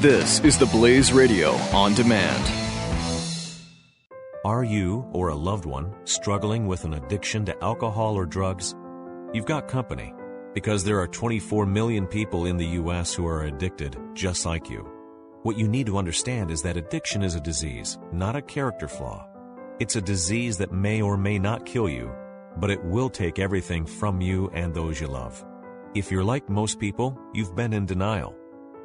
This is the Blaze Radio on demand. Are you or a loved one struggling with an addiction to alcohol or drugs? You've got company because there are 24 million people in the U.S. who are addicted just like you. What you need to understand is that addiction is a disease, not a character flaw. It's a disease that may or may not kill you, but it will take everything from you and those you love. If you're like most people, you've been in denial.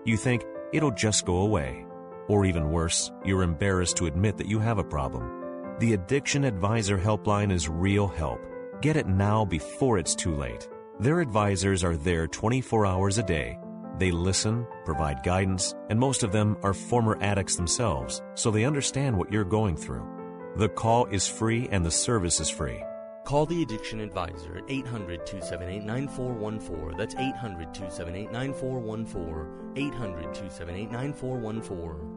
You think it'll just go away. Or even worse, you're embarrassed to admit that you have a problem. The Addiction Advisor Helpline is real help. Get it now before it's too late. Their advisors are there 24 hours a day. They listen, provide guidance, and most of them are former addicts themselves, so they understand what you're going through. The call is free and the service is free. Call the Addiction Advisor at 800 278 9414. That's 800 278 9414. 800 278 9414.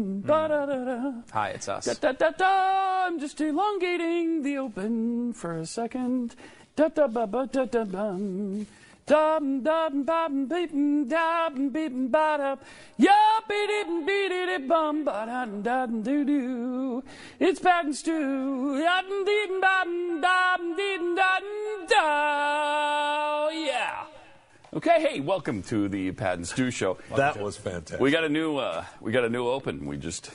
Mm. Mm. Hi, it's us. Da, da, da, da. I'm just elongating the open for a second. Da da ba ba da da bum. Dum dum bum beep dum beep ba da. Yeah, beat it bum ba da da doo doo. It's Pat and Stu. Dum dee dum dum dee dum da. Yeah. Okay, hey, welcome to the Pat and Stu show. That was fantastic. We got a new uh, we got a new open. We just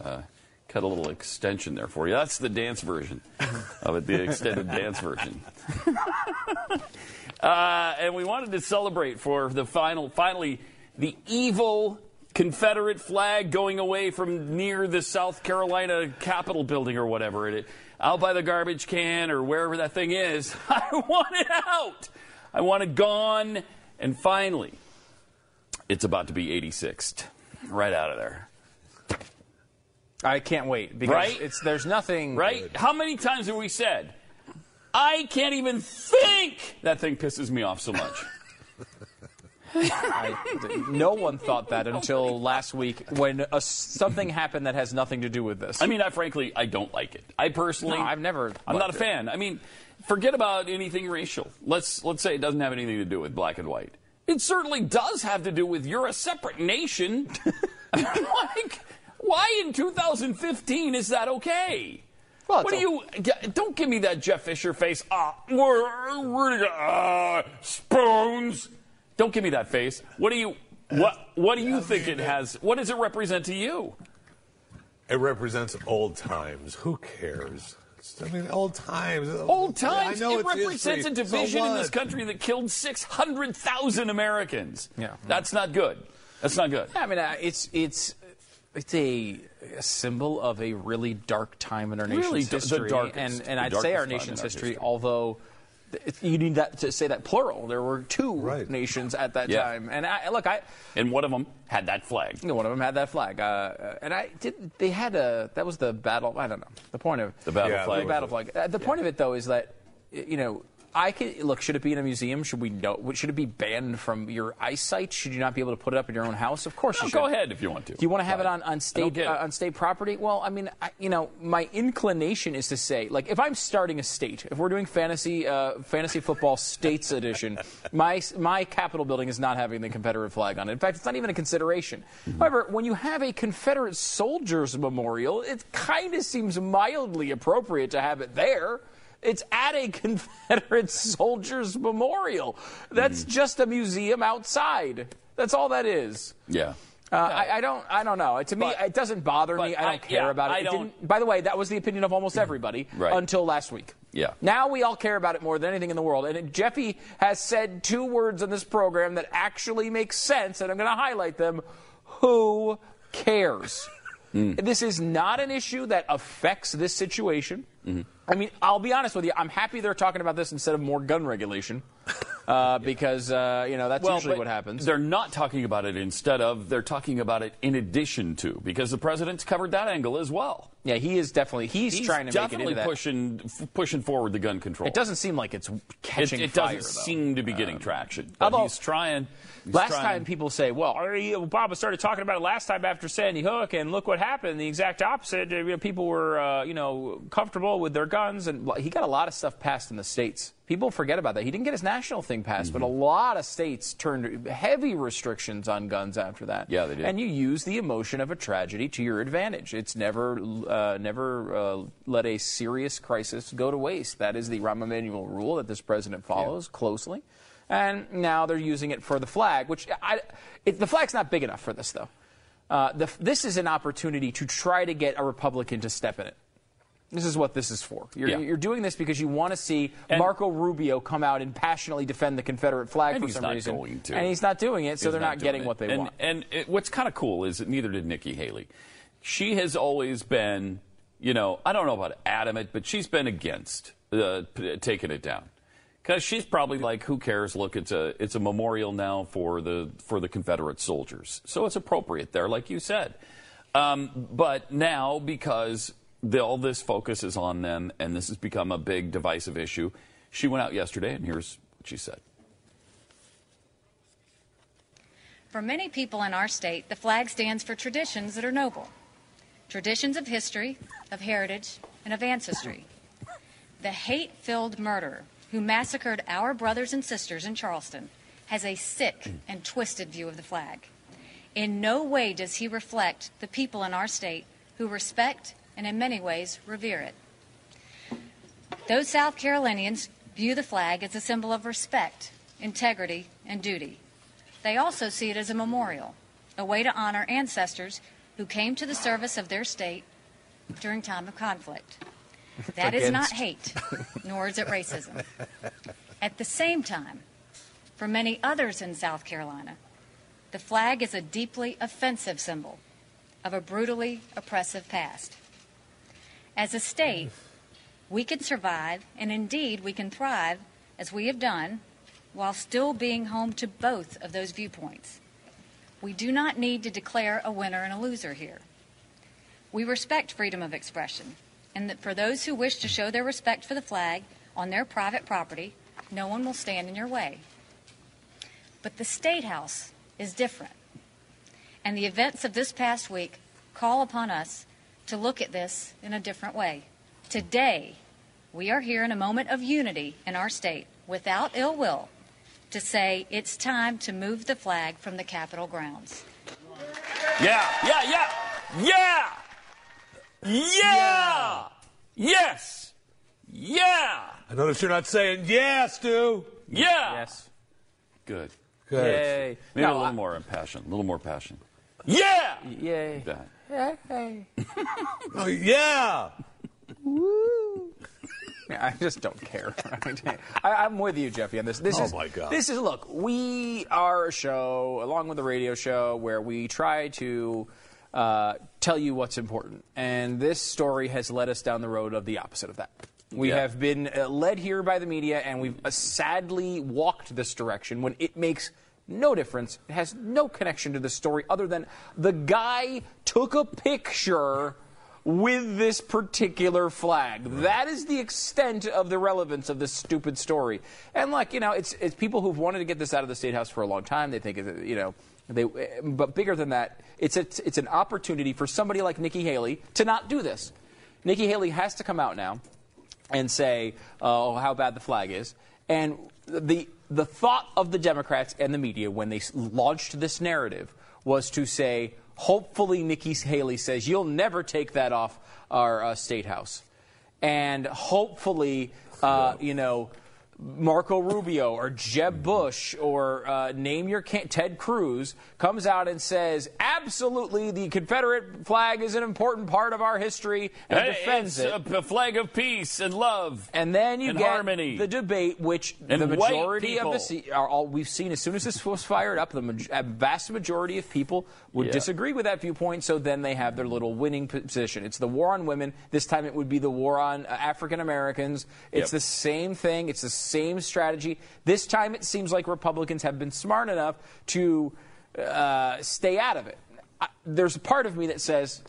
uh, cut a little extension there for you. That's the dance version of it, the extended dance version. uh, and we wanted to celebrate for the final, finally, the evil Confederate flag going away from near the South Carolina Capitol building or whatever it is, out by the garbage can or wherever that thing is. I want it out. I want it gone. And finally, it's about to be 86th. Right out of there. I can't wait because Right? it's there's nothing Right? How many times have we said, I can't even think that thing pisses me off so much? I- no one thought that until last week when a, something happened that has nothing to do with this. I mean, I frankly, I don't like it. I personally, No, I've never I'm not a liked it. fan. I mean, forget about anything racial. Let's let's say it doesn't have anything to do with black and white. It certainly does have to do with you're a separate nation. like, why in 2015 is that okay? Well, what do you? g- Don't give me that Jeff Fisher face. Ah, we're, we're uh, spoons. Don't give me that face. What do you? What What do you think it has? What does it represent to you? It represents old times. Who cares? I mean, old times. Old times. I know it represents history. a division So in this country that killed 600,000 Americans. Yeah. That's not good. That's not good. I mean, uh, it's it's it's a, a symbol of a really dark time in our nation's Really, the- the history, darkest- and and the I'd say our darkest time in nation's history, history. although. Th- You need that to say that plural. There were two Right. nations at that Yeah. time, and I, look, I And one of them had that flag. You know, one of them had that flag, uh, uh, and I did. They had a that was the battle. I don't know the point of The battle Yeah, flag. the battle flag. Uh, the point of it though is that you know I could look. Should it be in a museum? Should we know? Should it be banned from your eyesight? Should you not be able to put it up in your own house? Of course No, you should. go ahead if you want to. Do you want to have it on, on state uh, on state property? Well, I mean, I, you know, my inclination is to say, like, if I'm starting a state, if we're doing fantasy uh, fantasy football states edition, my my Capitol building is not having the Confederate flag on it. In fact, it's not even a consideration. Mm-hmm. However, when you have a Confederate soldiers memorial, it kind of seems mildly appropriate to have it there. It's at a Confederate soldiers memorial. That's Mm-hmm. just a museum outside. That's all that is. Yeah. Uh, I, I don't. I don't know. To me, But- it doesn't bother me. I don't I- care yeah, about it. I It don't- didn't- by the way, that was the opinion of almost everybody Right. until last week. Yeah. Now we all care about it more than anything in the world. And Jeffy has said two words in this program that actually make sense, and I'm going to highlight them. Who cares? This is not an issue that affects this situation. I mean, I'll be honest with you. I'm happy they're talking about this instead of more gun regulation, uh, because uh, you know that's usually what happens. They're not talking about it instead of, they're talking about it in addition to, because the president's covered that angle as well. Yeah, he is definitely he's, He's trying to definitely make it into that. pushing f- pushing forward the gun control. It doesn't seem like it's It, catching it fire. doesn't though. seem to be getting traction. But although- he's trying. he's Last trying. time people say, well, Obama started talking about it last time after Sandy Hook, and look what happened. The exact opposite. You know, people were, uh, you know, comfortable with their guns, and he got a lot of stuff passed in the states. People forget about that. He didn't get his national thing passed, but a Mm-hmm. lot of states turned heavy restrictions on guns after that. Yeah, they did. And you use the emotion of a tragedy to your advantage. It's never, uh, never uh, let a serious crisis go to waste. That is the Rahm Emanuel rule that this president follows closely. And now they're using it for the flag, which I, it, the flag's not big enough for this, though. Uh, the, this is an opportunity to try to get a Republican to step in it. This is what this is for. You're, Yeah. you're doing this because you want to see And- Marco Rubio come out and passionately defend the Confederate flag for he's some not reason. going to. And he's not doing it, so He's they're not, doing getting it. what they and, want. And it, what's kind of cool is that neither did Nikki Haley. She has always been, you know, I don't know about adamant, but she's been against uh, p- taking it down. Because she's probably like, who cares? Look, it's a it's a memorial now for the for the Confederate soldiers, so it's appropriate there, like you said. Um, but now, because the, all this focus is on them, and this has become a big divisive issue, she went out yesterday, and here's what she said. For many people in our state, the flag stands for traditions that are noble traditions of history, of heritage, and of ancestry. The hate filled murderer who massacred our brothers and sisters in Charleston has a sick and twisted view of the flag. In no way does he reflect the people in our state who respect and, in many ways, revere it. Those South Carolinians view the flag as a symbol of respect, integrity, and duty. They also see it as a memorial, a way to honor ancestors who came to the service of their state during time of conflict. That is not hate, nor is it racism. At the same time, for many others in South Carolina, the flag is a deeply offensive symbol of a brutally oppressive past. As a state, we can survive, and indeed we can thrive, as we have done, while still being home to both of those viewpoints. We do not need to declare a winner and a loser here. We respect freedom of expression, and that for those who wish to show their respect for the flag on their private property, no one will stand in your way. But the State House is different, and the events of this past week call upon us to look at this in a different way. Today, we are here in a moment of unity in our state, without ill will, to say it's time to move the flag from the Capitol grounds. Yeah, yeah, yeah, yeah, yeah, yes, yeah, I notice you're not saying yes, Stu. yeah. yes. Good. Good. Yay. Maybe No, a little I- more passion. A little more passion. Yeah. Yay. That. Oh, yeah. I just don't care. I, I'm with you, Jeffy, on this. This Oh, is my God. this is look. We are a show, along with a radio show, where we try to uh, tell you what's important, and this story has led us down the road of the opposite of that. We Yeah. have been uh, led here by the media, and we've uh, sadly walked this direction when it makes no difference. It has no connection to the story other than the guy took a picture with this particular flag. That is the extent of the relevance of this stupid story. And look, you know, it's it's people who've wanted to get this out of the state house for a long time. They think, you know, they. But bigger than that, it's a, it's an opportunity for somebody like Nikki Haley to not do this. Nikki Haley has to come out now and say, uh, "Oh, how bad the flag is." And the the thought of the Democrats and the media when they launched this narrative was to say, hopefully Nikki Haley says, "You'll never take that off our uh, state house," and hopefully, uh, you know. Marco Rubio or Jeb Bush or uh, name your can- Ted Cruz comes out and says, absolutely, the Confederate flag is an important part of our history and Hey, defends it. A, flag of peace and love. And then you and get harmony. the debate, which And the majority of the are all we've seen as soon as this was fired up, the maj- a vast majority of people would Yeah. disagree with that viewpoint. So then they have their little winning position. It's the war on women. This time it would be the war on uh, African Americans. It's Yep. the same thing. It's the same strategy. This time it seems like Republicans have been smart enough to uh, stay out of it. I, there's a part of me that says,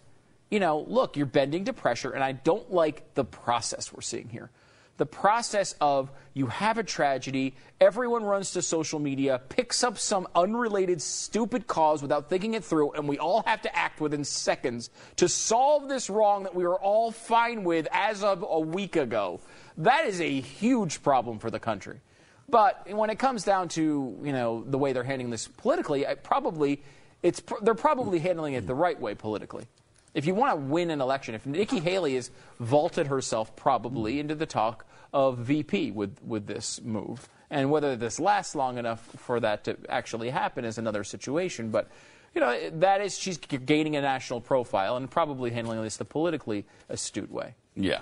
you know, look, you're bending to pressure, and I don't like the process we're seeing here. The process of you have a tragedy, everyone runs to social media, picks up some unrelated stupid cause without thinking it through, and we all have to act within seconds to solve this wrong that we were all fine with as of a week ago. That is a huge problem for the country. But when it comes down to you know the way they're handling this politically, I probably it's they're probably handling it the right way politically. If you want to win an election, if Nikki Haley has vaulted herself probably into the talk of VP with with this move, and whether this lasts long enough for that to actually happen is another situation. But you know that is she's gaining a national profile and probably handling this the politically astute way. Yeah.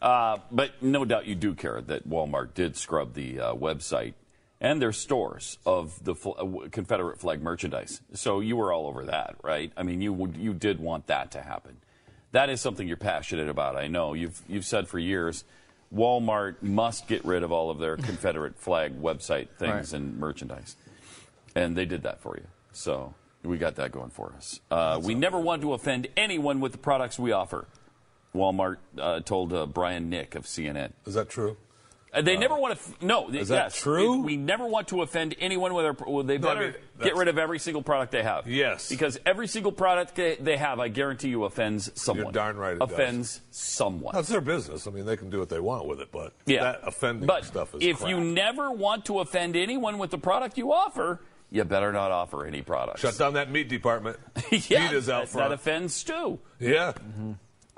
Uh, but no doubt you do care that Walmart did scrub the uh, website and their stores of the fl- uh, Confederate flag merchandise. So you were all over that, right? I mean, you would, you did want that to happen. That is something you're passionate about. I know you've you've said for years. Walmart must get rid of all of their Confederate flag website things Right. and merchandise, and they did that for you. So we got that going for us. Uh, we never want to offend anyone with the products we offer. Walmart uh, told uh, Brian Nick of CNN. Is that true? Uh, they never want to. F- no, Is that true? We, we never want to offend anyone with our. Well, they No, I better mean, get rid of every single product they have. Yes. because every single product they, they have, I guarantee you, offends someone. You're darn right it does. offends someone. That's their business. I mean, they can do what they want with it, but yeah, that offending but stuff is if crap. you never want to offend anyone with the product you offer, you better not offer any products. Shut down that meat department. yeah, meat is out that, front. that offends Stu. yeah.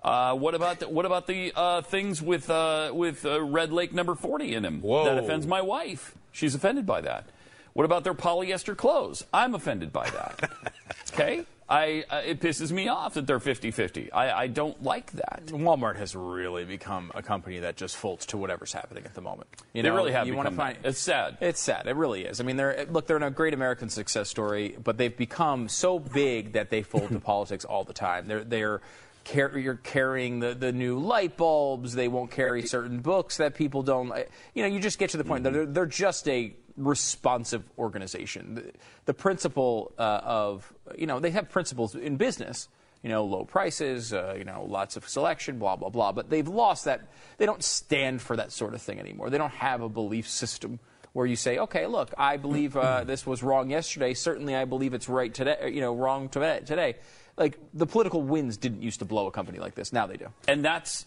Uh, what about the, what about the uh, things with uh, with uh, Red Lake number forty in them? Whoa. That offends my wife. She's offended by that. What about their polyester clothes? I'm offended by that. okay, I uh, it pisses me off that they're 50-50. I, I don't like that. Walmart has really become a company that just folds to whatever's happening at the moment. You They know, really have you become find that. It's sad. It's sad. It really is. I mean, they're look. They're in a great American success story, but they've become so big that they fold to politics all the time. They're they're. Car- you're carrying the, the new light bulbs. They won't carry certain books that people don't. You know, you just get to the point. that They're, they're just a responsive organization. The, the principle uh, of you know they have principles in business. You know, low prices. Uh, you know, lots of selection. Blah blah blah. But they've lost that. They don't stand for that sort of thing anymore. They don't have a belief system where you say, okay, look, I believe uh, this was wrong yesterday. Certainly, I believe it's right today. You know, wrong today. Today, like the political winds didn't used to blow a company like this. Now they do. and that's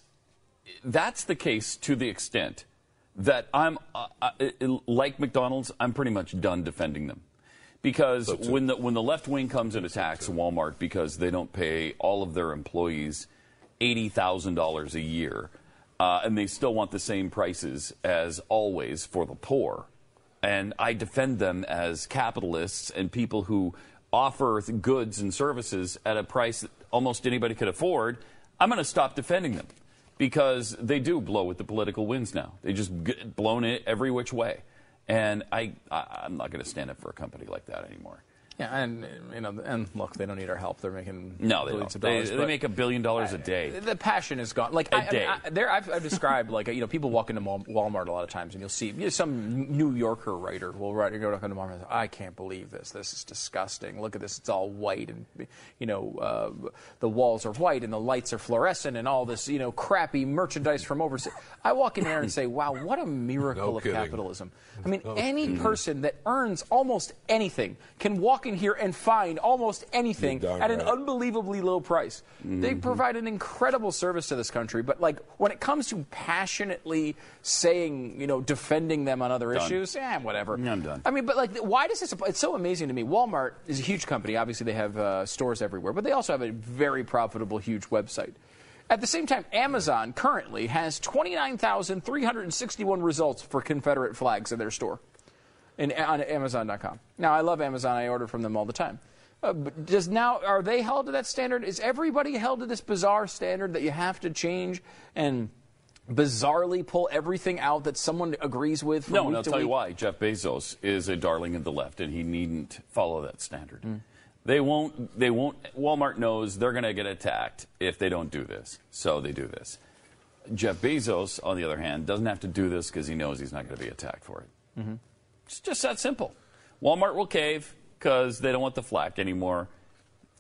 that's the case to the extent that I'm uh, uh, like McDonald's. I'm pretty much done defending them because when the when the left wing comes and attacks Walmart because they don't pay all of their employees eighty thousand dollars a year, uh, and they still want the same prices as always for the poor, and I defend them as capitalists and people who offer goods and services at a price that almost anybody could afford. I'm going to stop defending them because they do blow with the political winds now. They just get blown it every which way, and I, I I'm not going to stand up for a company like that anymore. Yeah, and you know, and look, they don't need our help. They're making No, they billions don't. of They, dollars. they but- make a billion dollars a day. The passion is gone. Like A I, I mean, day. I, there, I've, I've described like you know people walk into Walmart a lot of times, and you'll see you know, some New Yorker writer will write, go into Walmart. And say, I can't believe this. This is disgusting. Look at this. It's all white, and you know uh, the walls are white, and the lights are fluorescent, and all this you know crappy merchandise from overseas. I walk in there and say, Wow, what a miracle No of kidding. capitalism. I mean, any person that earns almost anything can walk in here and find almost anything at an right. unbelievably low price. They provide an incredible service to this country, but like when it comes to passionately saying, you know, defending them on other Done. issues, eh, whatever. I'm done. I mean, but like, why does this? It's so amazing to me. Walmart is a huge company. Obviously, they have uh, stores everywhere, but they also have a very profitable, huge website. At the same time, Amazon currently has 29,361 results for Confederate flags in their store in, on Amazon.com. Now, I love Amazon. I order from them all the time. Uh, but does now are they held to that standard? Is everybody held to this bizarre standard that you have to change and bizarrely pull everything out that someone agrees with? From No, week and I'll tell you why. Jeff Bezos is a darling of the left, and he needn't follow that standard. Mm. They won't. They won't. Walmart knows they're going to get attacked if they don't do this, so they do this. Jeff Bezos, on the other hand, doesn't have to do this because he knows he's not going to be attacked for it. Mm-hmm. It's just that simple. Walmart will cave because they don't want the flack anymore.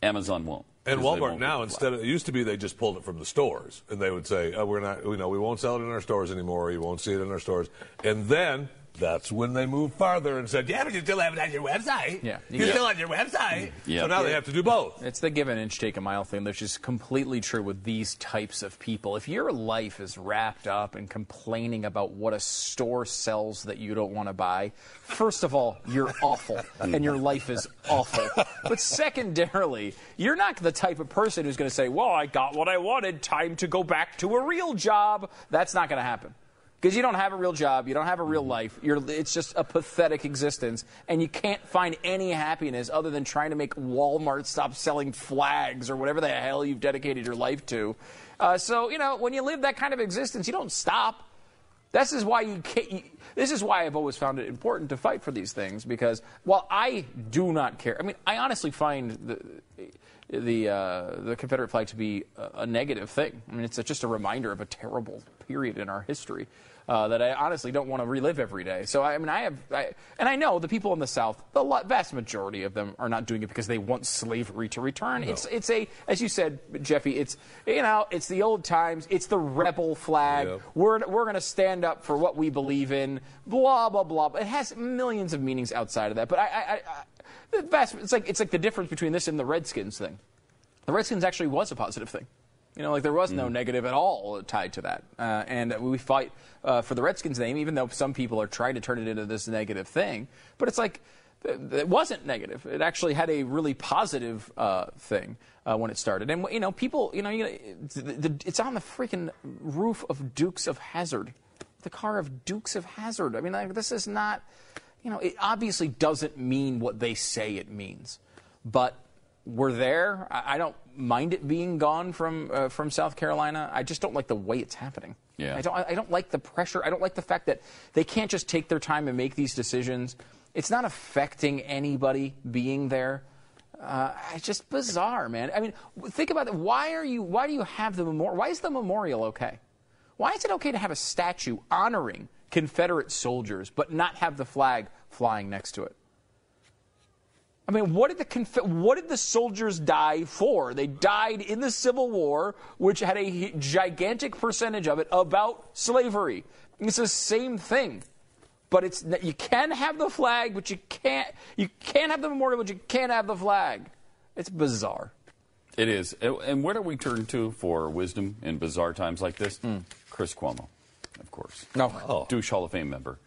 Amazon won't. And Walmart now, instead of it used to be they just pulled it from the stores, and they would say, oh, "We're not, you know, we won't sell it in our stores anymore. You won't see it in our stores." And then that's when they moved farther and said, "Yeah, but you still have it on your website. Yeah. you're Yeah. still on your website." Mm-hmm. Yeah. So now they have to do both. It's the give an inch, take a mile thing, which is completely true with these types of people. If your life is wrapped up in complaining about what a store sells that you don't want to buy, first of all, you're awful, and your life is awful. But secondarily, you're not the type of person who's going to say, Well, I got what I wanted, time to go back to a real job. That's not going to happen. Because you don't have a real job, you don't have a real life. You're, it's just a pathetic existence, and you can't find any happiness other than trying to make Walmart stop selling flags or whatever the hell you've dedicated your life to. Uh, so you know, when you live that kind of existence, you don't stop. This is why you can't. This is why I've always found it important to fight for these things because while I do not care, I mean, I honestly find the the uh, the Confederate flag to be a, a negative thing. I mean, it's a, just a reminder of a terrible period in our history uh, that I honestly don't want to relive every day. So I, mean, I have, I, and I know the people in the South, the vast majority of them are not doing it because they want slavery to return. It's it's a, as you said, Jeffy, it's you know, it's the old times. It's the rebel flag. We're we're going to stand up for what we believe in. Blah blah blah. It has millions of meanings outside of that. But I, I, I the vast, it's like it's like the difference between this and the Redskins thing. The Redskins actually was a positive thing. You know, like there was no negative at all tied to that. Uh, and we fight uh, for the Redskins name, even though some people are trying to turn it into this negative thing. But it's like, th- it wasn't negative. It actually had a really positive uh, thing uh, when it started. And, you know, people, you know, you know the, it's on the freaking roof of Dukes of Hazzard. The car of Dukes of Hazzard. I mean, like, this is not, you know, it obviously doesn't mean what they say it means. But we're there. I, I don't mind it being gone from uh, from South Carolina. I just don't like the way it's happening. Yeah. I don't. I don't like the pressure. I don't like the fact that they can't just take their time and make these decisions. It's not affecting anybody being there. Uh, it's just bizarre, man. I mean, think about it. Why are you? Why do you have the memorial? Why is the memorial okay? Why is it okay to have a statue honoring Confederate soldiers but not have the flag flying next to it? I mean, what did the Conf- what did the soldiers die for? They died in the Civil War, which had a gigantic percentage of it about slavery. It's the same thing, but it's you can have the flag, but you can't you can't have the memorial, but you can't have the flag. It's bizarre. It is. And- And where do we turn to for wisdom in bizarre times like this? Hmm. Chris Cuomo, of course. No. Oh. Douche Hall of Fame member,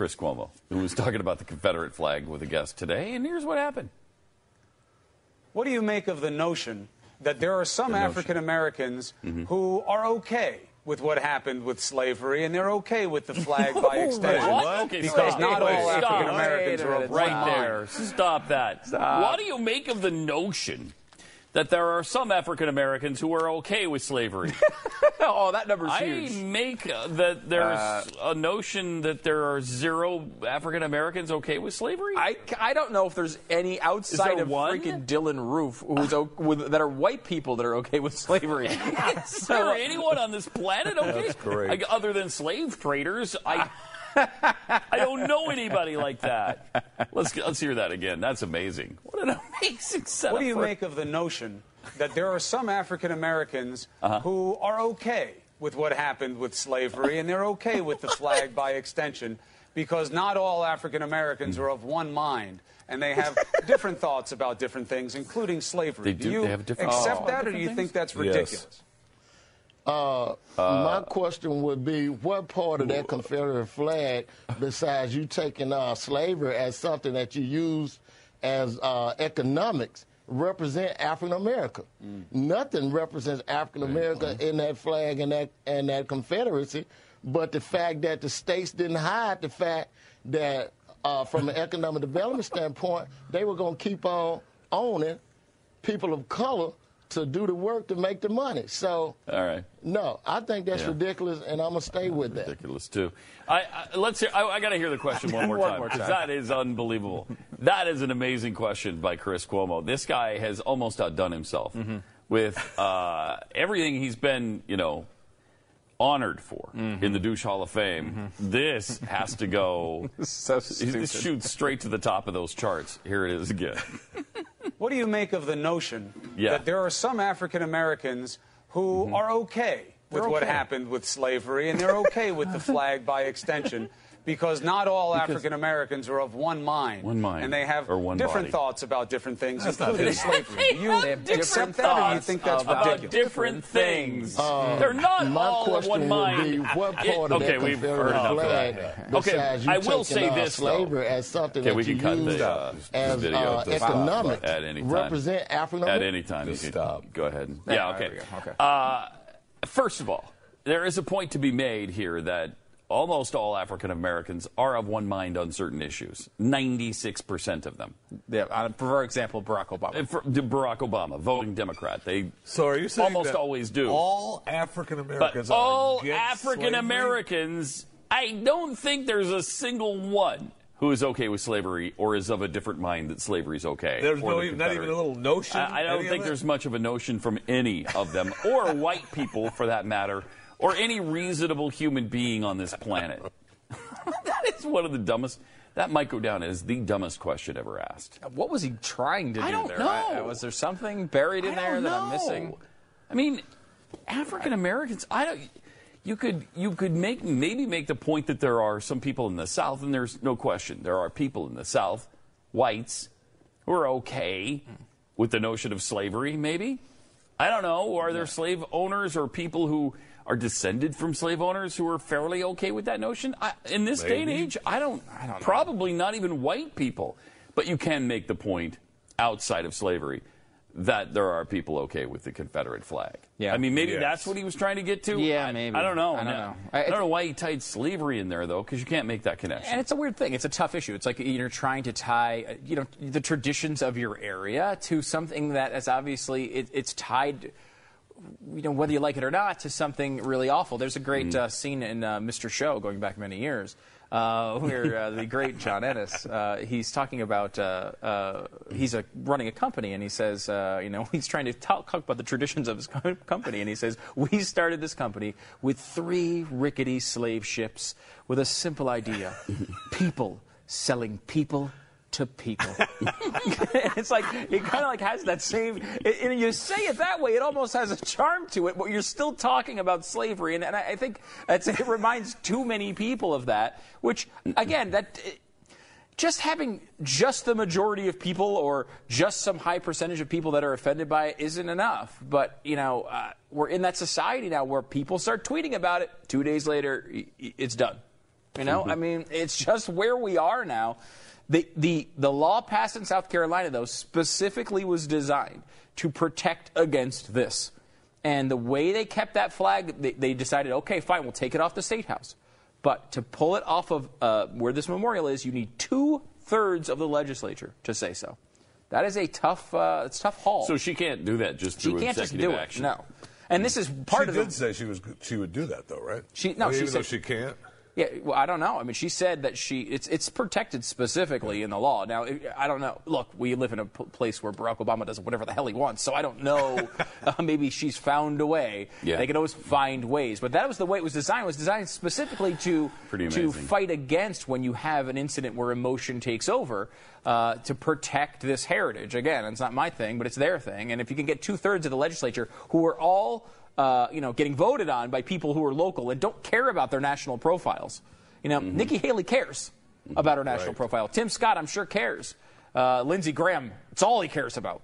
Chris Cuomo, who was talking about the Confederate flag with a guest today, and here's what happened. What do you make of the notion that there are some notion. African Americans mm-hmm. who are okay with what happened with slavery and they're okay with the flag by extension? What? Okay, Because stop. not all African Americans are of minute. one Right mind. there. Stop that. What do you make of the notion that there are some African Americans who are okay with slavery? oh, that number's I huge. I make uh, that there's a notion that there are zero African Americans okay with slavery. I, I don't know if there's any outside there of one? freaking Dylann Roof who's with, that are white people that are okay with slavery. Is there anyone on this planet okay? That's great. Like, other than slave traders, I I don't know anybody like that. Let's let's hear that again. That's amazing. What an amazing setup. What do you for- make of the notion that there are some African Americans Uh-huh. who are okay with what happened with slavery and they're okay with the flag by extension because not all African Americans are of one mind and they have different thoughts about different things, including slavery. They do- you they have different- accept Oh. that, or do you things? think that's Yes. Ridiculous? Uh, my question would be, what part of that Confederate flag, besides you taking uh, slavery as something that you use as uh, economics, represent African America. Nothing represents African America in that flag and that and that Confederacy, but the fact that the states didn't hide the fact that uh, from an economic development standpoint, they were going to keep on owning people of color to do the work to make the money. So, All right. no, I think that's Yeah. ridiculous, and I'm gonna stay with that. Ridiculous too. I, I let's hear. I, I got to hear the question one more One time because that is unbelievable. that is an amazing question by Chris Cuomo. This guy has almost outdone himself Mm-hmm. with uh, everything he's been, you know, honored for Mm-hmm. in the douche Hall of Fame. This has to go. So This shoots straight to the top of those charts. Here it is again. What do you make of the notion Yeah. that there are some African Americans who mm-hmm. are okay with what happened with slavery and they're okay with the flag by extension? Because not all African Americans are of one mind. One mind, And they have one different body. thoughts about different things, That's not including slavery. You have accept different that or you thoughts think that's about ridiculous? different things. They're not all of one mind. be, what It- part of okay, that we've heard enough of flag, that. Okay, I will say uh, this, though. slavery as something Okay, that we you can cut use the, uh, as video. uh, Just economic, at any time. represent African At American. any time, you Just can stop. go ahead. Yeah, Yeah, okay. Okay. Uh, first of all, there is a point to be made here that almost all African Americans are of one mind on certain issues. Ninety-six percent of them. Yeah, uh, for example, Barack Obama. For- Barack Obama, voting Democrat, they So are you saying almost that always do. All African Americans are all African? Americans, I don't think there's a single one who is okay with slavery or is of a different mind that slavery is okay. There's no, the even, not even a little notion. I, I don't think there's much of a notion from any of them, or white people for that matter, or any reasonable human being on this planet. that is one of the dumbest. That might go down as the dumbest question ever asked. What was he trying to do I don't there? know. Uh, was there something buried in there don't that I'm missing? I mean, African Americans. I don't. You could you could make maybe make the point that there are some people in the South, and there's no question there are people in the South, whites, who are okay with the notion of slavery. Maybe I don't know. Are there slave owners or people who are descended from slave owners who are fairly okay with that notion? I, in this day and age, I don't. I don't Probably not even white people. But you can make the point outside of slavery that there are people okay with the Confederate flag. Yeah. I mean, maybe Yes. that's what he was trying to get to. Yeah, I- maybe. I don't know. I don't No. know. I, I- don't know why he tied slavery in there though, because you can't make that connection. And it's a weird thing. It's a tough issue. It's like you're trying to tie, uh, you know, the traditions of your area to something that is obviously it, it's tied, you know, whether you like it or not, to something really awful. There's a great uh, scene in uh, Mr. Show going back many years. Uh, where uh, the great John Ennis, uh, he's talking about uh, uh, he's a, running a company, and he says, uh, you know, he's trying to talk, talk about the traditions of his co- company, and he says, we started this company with three rickety slave ships with a simple idea: people selling people to people. it's like it kind of like has that same. It, and you say it that way, it almost has a charm to it, but you're still talking about slavery, and, and I, I think that's, it reminds too many people of that. Which again, that. just having just the majority of people or just some high percentage of people that are offended by it isn't enough. But, you know, uh, we're in that society now where people start tweeting about it. Two days later, it's done. You know, I mean, it's just where we are now. The, the, the law passed in South Carolina, though, specifically was designed to protect against this. And the way they kept that flag, they, they decided, okay, fine, we'll take it off the state house. But to pull it off of uh, where this memorial is, you need two thirds of the legislature to say so. That is a tough, uh, it's a tough haul. so she can't do that just she through can't just do action. it. No. And this is part she of She did the. say she was she would do that though, right? She- no, I mean, she even though said- she can't. Yeah, well, I don't know. I mean, she said that she it's it's protected specifically in the law. Now, I don't know. Look, we live in a p- place where Barack Obama does whatever the hell he wants, so I don't know. uh, maybe she's found a way. Yeah. They can always find ways, but that was the way it was designed. It was designed specifically to to fight against when you have an incident where emotion takes over. Uh, to protect this heritage. Again, it's not my thing, but it's their thing. And if you can get two thirds of the legislature who are all, uh, you know, getting voted on by people who are local and don't care about their national profiles. You know, Mm-hmm. Nikki Haley cares about her national Right. profile. Tim Scott, I'm sure, cares. Uh, Lindsey Graham, it's all he cares about.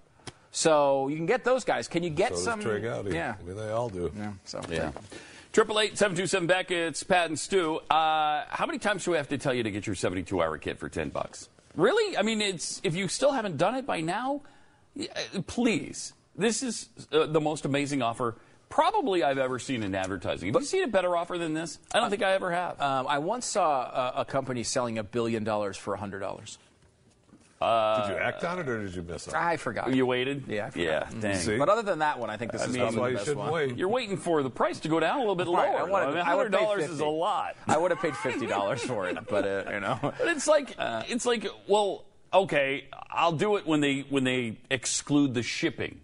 So you can get those guys. Can you get So some? Trey Gowdy. Yeah. I mean, they all do. Yeah. So Yeah. Triple eight seven two seven back. It's Pat and Stu. Uh, how many times do we have to tell you to get your seventy two hour kit for ten bucks? Really? I mean, it's if you still haven't done it by now, uh, please. This is uh, the most amazing offer probably I've ever seen in advertising. Have you seen a better offer than this? I don't think I ever have. Um, I once saw a, a company selling a billion dollars for hundred dollars. did you act on it or did you miss it? I forgot. you waited? Yeah, I Yeah, forgot. dang. See? But other than that one, I think this That's is that's why the you best shouldn't one. wait. You're waiting for the price to go down a little bit lower. Right, I wanted- I mean, I would've $100 is a lot. I would have paid fifty dollars for it, but uh, you know. But it's like it's like well, okay, I'll do it when they when they exclude the shipping.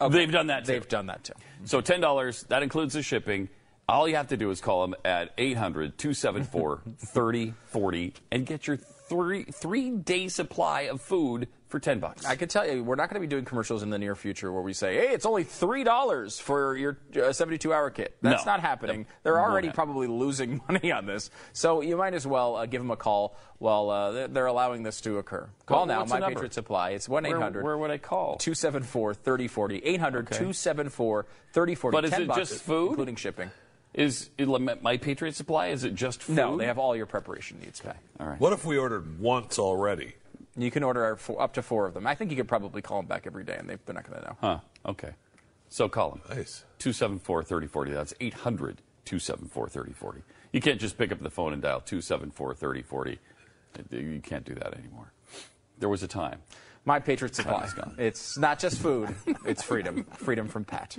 They've done that too. They've done that too. Mm-hmm. So ten dollars that includes the shipping. All you have to do is call them at 800-274-3040 and get your three three day supply of food for ten bucks. I can tell you, we're not going to be doing commercials in the near future where we say, "Hey, it's only three dollars for your uh, 72-hour kit." That's No. not happening. Yep. They're already happen. probably losing money on this, so you might as well uh, give them a call while uh, they're, they're allowing this to occur. Call Well, now, My? Patriot Supply. It's 1 800. Where, where would I call? 274 3040. 800 274 3040. But is it bucks, just food? including shipping? Is it my Patriot Supply? Is it just food? No, they have all your preparation needs. Okay, all right. What if we ordered once already? You can order four, up to four of them. I think you could probably call them back every day, and they, they're not going to know. Huh. Okay. So call them. Nice. 274 3040. That's 800 274 3040. You can't just pick up the phone and dial 274 3040. You can't do that anymore. There was a time. My Patriot Supply. is gone. It's not just food, it's freedom. Freedom from Pat.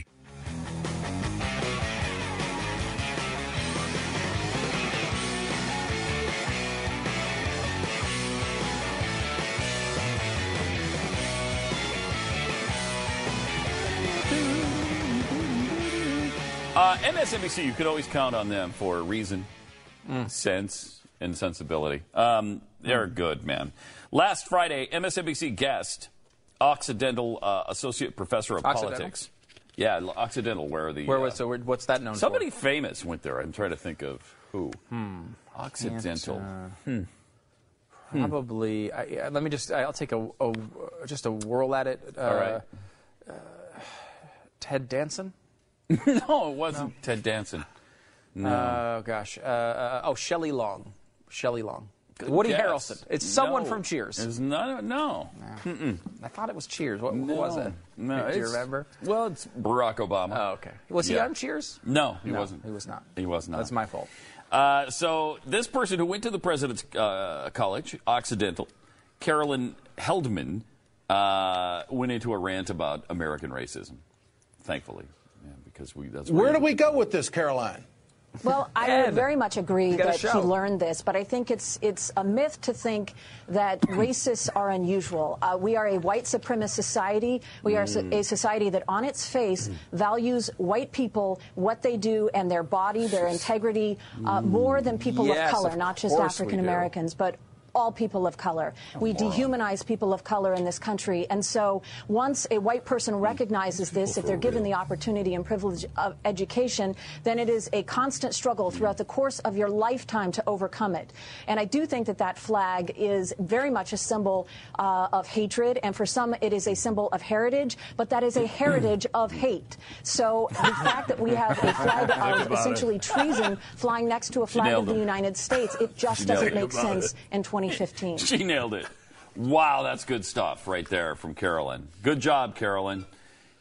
Uh, MSNBC, you could always count on them for reason, sense, and sensibility. Um, they're good, man. Last Friday, MSNBC guest, Occidental uh, Associate Professor of Occidental? Politics. Yeah, Occidental, where are the. Where uh, was so? where- What's that known as? Somebody for? famous went there. I'm trying to think of who. Hmm. Occidental. Can't, uh, Probably. I, let me just. I'll take a, a just a whirl at it. Uh, All right. Ted Danson. no, it wasn't Ted Danson. No. Oh gosh. Uh, uh, oh, Shelley Long. Shelley Long. Woody guess. Harrelson. It's someone No. from Cheers. It's not. No. I thought it was Cheers. What, what was it? No, Do you it's- remember? Well, it's Barack Obama. Oh, okay. Was he Yeah. on Cheers? No, he No, wasn't. he was not. He was not. That's my fault. Uh, so this person who went to the president's uh, college, Occidental, Carolyn Heldman, uh, went into a rant about American racism. Thankfully, yeah, because we. That's Where do we go with this, Caroline? Well, I would very much agree that he learned this, but I think it's it's a myth to think that racists are unusual. Uh, we are a white supremacist society. We are so- a society that, on its face, values white people, what they do, and their body, their integrity, uh, more than people Yes, of color, of not just African Americans, but all people of color. we dehumanize people of color in this country. And so once a white person recognizes this, if they're given the opportunity and privilege of education, then it is a constant struggle throughout the course of your lifetime to overcome it. And I do think that that flag is very much a symbol uh, of hatred. And for some, it is a symbol of heritage, but that is a heritage of hate. So the fact that we have a flag of essentially treason flying next to a flag of the. United States, it just doesn't make sense in 2015. She nailed it. Wow, that's good stuff right there from Carolyn. Good job, Carolyn.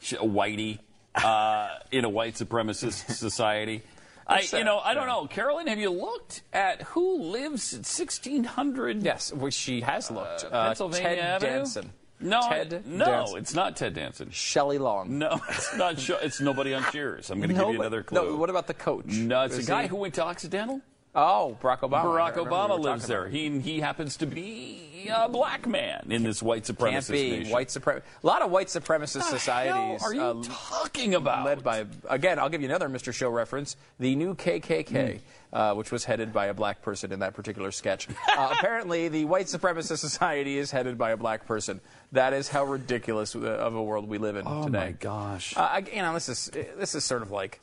She, a whitey uh, in a white supremacist society. I, you know, I don't know, Carolyn. Have you looked at who lives at 1600? Yes, well, she has looked. Uh, Pennsylvania Ted Avenue? Danson. No, Ted no, Danson. it's not Ted Danson. Shelley Long. No, it's not. Sh- it's nobody on Cheers. I'm going to give you another clue. No, what about the coach? No, it's Is a guy he- who went to Occidental. Oh, Barack Obama. Barack we Obama lives there. He he happens to be a black man in this white supremacist Can't be nation. white supremacist. A lot of white supremacist The societies. hell are you uh, talking about? Led by again, I'll give you another Mr. Show reference: the new KKK, uh, which was headed by a black person in that particular sketch. Uh, apparently, the white supremacist society is headed by a black person. That is how ridiculous uh, of a world we live in Oh today. Oh my gosh! Uh, you know, this is this is sort of like.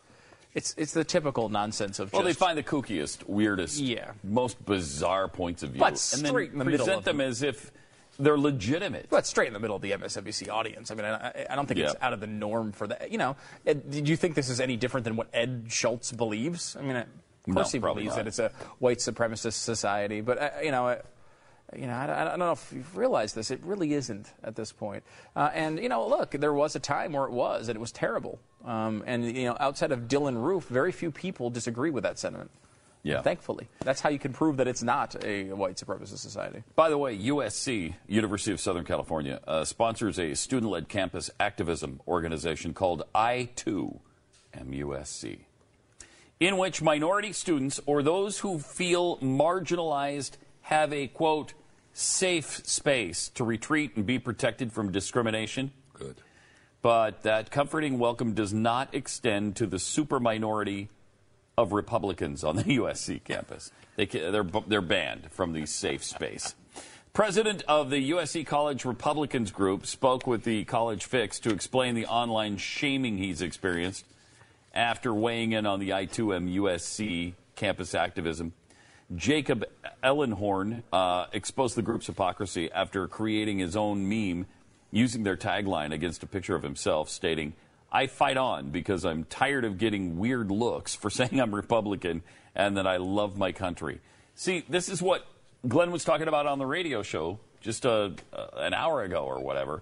It's, it's the typical nonsense of Well, they find the kookiest, weirdest, Yeah. most bizarre points of view, But and straight in the middle present them as if they're legitimate. But straight in the middle of the MSNBC audience. I mean, I, I don't think it's out of the norm for that. You know, did you think this is any different than what Ed Schultz believes? I mean, of No, course he believes not. that it's a white supremacist society. But uh, you know, uh, you know, I, I don't know if you've realized this. It really isn't at this point. Uh, and you know, look, there was a time where it was, and it was terrible. Um, and you know, outside of Dylann Roof, very few people disagree with that sentiment. Yeah. Thankfully, that's how you can prove that it's not a white supremacist society. By the way, USC, University of Southern California, uh, sponsors a student led campus activism organization called I2 MUSC, in which minority students or those who feel marginalized have a quote, safe space to retreat and be protected from discrimination. Good. But that comforting welcome does not extend to the super minority of Republicans on the USC campus. They, they're, they're banned from the safe space. President of the USC College Republicans Group spoke with the College Fix to explain the online shaming he's experienced after weighing in on the I2M USC campus activism. Jacob Ellenhorn uh, exposed the group's hypocrisy after creating his own meme using their tagline against a picture of himself, stating, I fight on because I'm tired of getting weird looks for saying I'm Republican and that I love my country. See, this is what Glenn was talking about on the radio show just a, uh, an hour ago or whatever.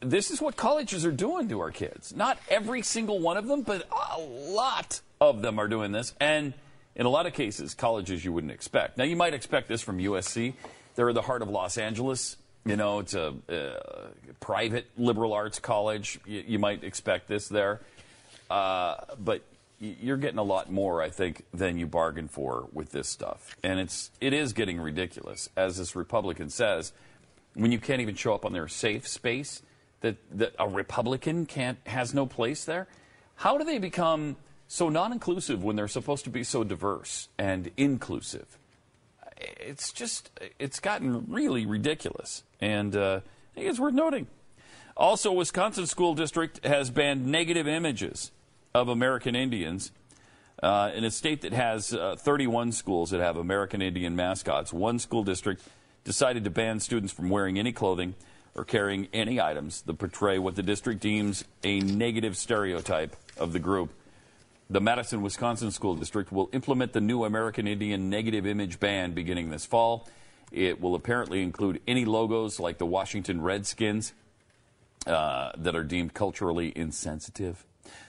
This is what colleges are doing to our kids. Not every single one of them, but a lot of them are doing this. And in a lot of cases, colleges you wouldn't expect. Now, you might expect this from USC. They're the heart of Los Angeles. You know, it's a, uh private liberal arts college. You, you might expect this there. Uh, but you're getting a lot more, I think, than you bargained for with this stuff. And it's, it is getting ridiculous. As this Republican says, when you can't even show up on their safe space, that, that a Republican can't, has no place there? How do they become so non inclusive when they're supposed to be so diverse and inclusive? It's just, it's gotten really ridiculous. And uh, I think it's worth noting. Also, Wisconsin School District has banned negative images of American Indians. Uh, in a state that has uh, 31 schools that have American Indian mascots, one school district decided to ban students from wearing any clothing or carrying any items that portray what the district deems a negative stereotype of the group. The Madison, Wisconsin School District will implement the new American Indian negative image ban beginning this fall. It will apparently include any logos like the Washington Redskins uh, that are deemed culturally insensitive.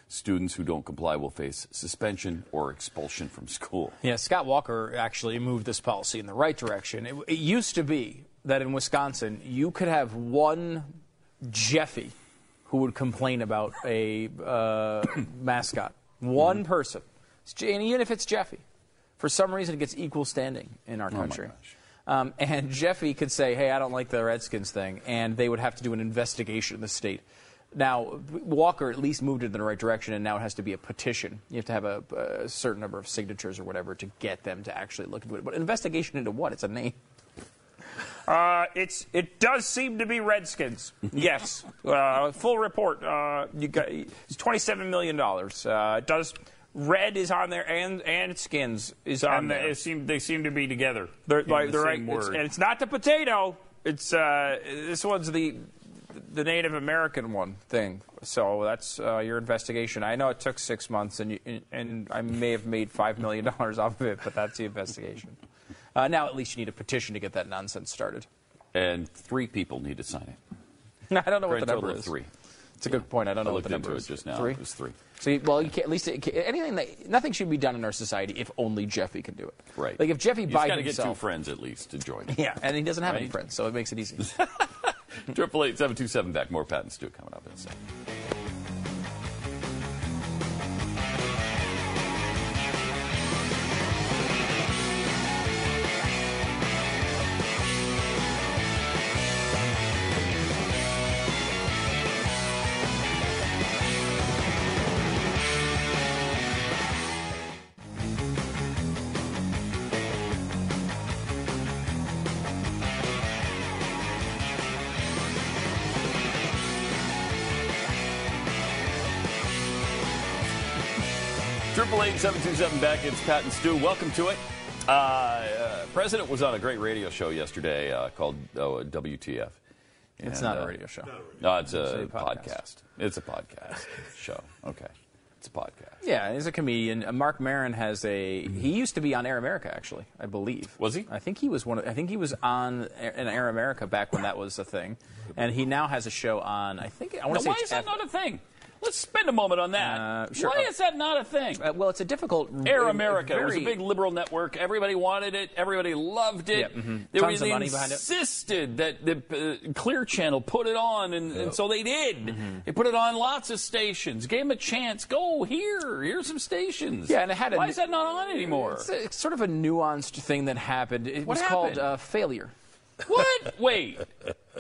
Students who don't comply will face suspension or expulsion from school. Yeah, Scott Walker actually moved this policy in the right direction. It, it used to be that in Wisconsin, you could have one Jeffy who would complain about a uh, mascot. One person. And even if it's Jeffy, for some reason it gets equal standing in our Oh, my country. Um, and Jeffy could say, hey, I don't like the Redskins thing, and they would have to do an investigation in the state. Now, Walker at least moved it in the right direction, and now it has to be a petition. You have to have a, a certain number of signatures or whatever to get them to actually look into it. But investigation into what? It's a name. Uh, it's it does seem to be Redskins. Yes, uh, full report. Uh, you got it's twenty seven million dollars. Uh, it does red is on there and and skins is on And there. they seem they seem to be together. They're, like, the they're right, same it's- and it's not the potato. It's uh, this one's the the Native American one thing. So that's uh, your investigation. I know it took six months, and you, and I may have made five million dollars off of it, but that's the investigation. Uh, now at least you need a petition to get that nonsense started. And three people need to sign it. I don't know what the number is. three. It's a good point. I don't I know what the number is. it just now. Three. It was three. So, well, at least it, anything that nothing should be done in our society if only Jeffy can do it. Right. Like if Jeffy you by just got to get two friends at least to join. yeah, and he doesn't have any friends, so it makes it easy. Triple eight seven two seven back. More Pat and Stu coming up in a second. It's Pat and Stu. Welcome to it. Uh, uh, President was on a great radio show yesterday uh, called uh, WTF. It's And, not a uh, radio show. No, it's a, It's a podcast. podcast. It's a podcast show. Okay, it's a podcast. Yeah, he's a comedian. Uh, Marc Maron has a. He used to be on Air America, actually, I believe. Was he? I think he was one. Of, I think he was on Air- in Air America back when that was a thing, and he now has a show on. I think I want to say why it's is that F- not a thing? Let's spend a moment on that. Uh, sure. Why is that not a thing? Uh, well, it's a difficult. Air America. It was a big liberal network. Everybody wanted it. Everybody loved it. Mhm. They, Tons they of money behind it. insisted that the uh, Clear Channel put it on, and, and so they did. Mm-hmm. They put it on lots of stations. Gave them a chance. Go here. Here's some stations. Yeah, and it had a- Why is that not on anymore? It's, a- it's sort of a nuanced thing that happened. It What was called happened? uh, failure. What? Wait.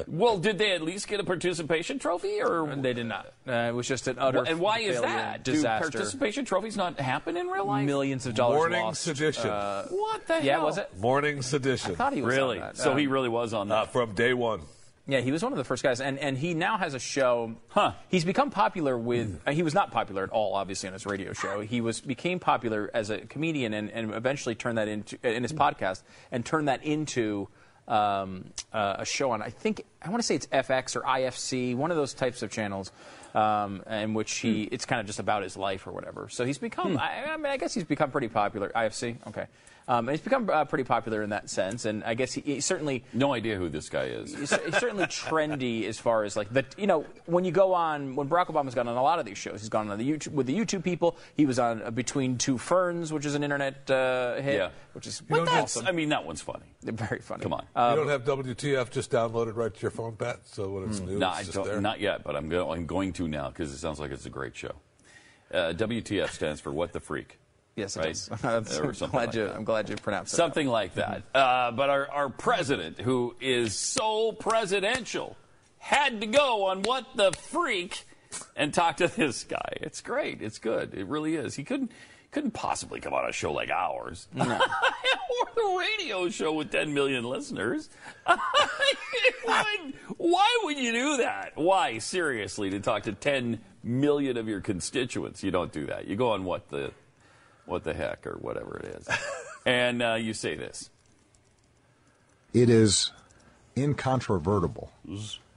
Well, did they at least get a participation trophy, or They did not. Uh, it was just an utter. and why is failure, that? Do Disaster. participation trophies not happen in real life? Millions of dollars Morning lost. sedition. Uh, What the yeah, hell? was it? Morning sedition. I thought he was Really? on that. So Um, he really was on that. Uh, from day one. Yeah, he was one of the first guys, and, and he now has a show. Huh. He's become popular with. uh, he was not popular at all, obviously, on his radio show. He was became popular as a comedian, and, and eventually turned that into in his podcast, and turned that into um, uh, a show on. I think I want to say it's FX or IFC, one of those types of channels. Um, in which he, it's kind of just about his life or whatever. So he's become, I, I mean, I guess he's become pretty popular. IFC, okay. Um, and he's become uh, pretty popular in that sense, and I guess he, he certainly No idea who this guy is. he's, he's certainly trendy as far as like the you know when you go on when Barack Obama's gone on a lot of these shows he's gone on the YouTube with the YouTube people he was on uh, Between Two Ferns which is an internet uh, hit Yeah. which is But that's, awesome I mean, that one's funny. very funny Come on. you don't have WTF just downloaded right to your phone, Pat? So when it's new, No, it's I just don't, there? not yet, but I'm, go, I'm going to now because it sounds like it's a great show. Uh, WTF stands for What the Freak. Yes it Right? does. I'm glad like you. I'm glad you pronounced it Something like that. Uh, but our, our president, who is so presidential, had to go on What the Freak and talk to this guy. It's great. It's good. It really is. He couldn't couldn't possibly come on a show like ours. no. or the radio show with 10 million listeners. Why- Why would you do that? Why, seriously, to talk to 10 million of your constituents? You don't do that. You go on what the what the heck or whatever it is. and uh, you say this. It is incontrovertible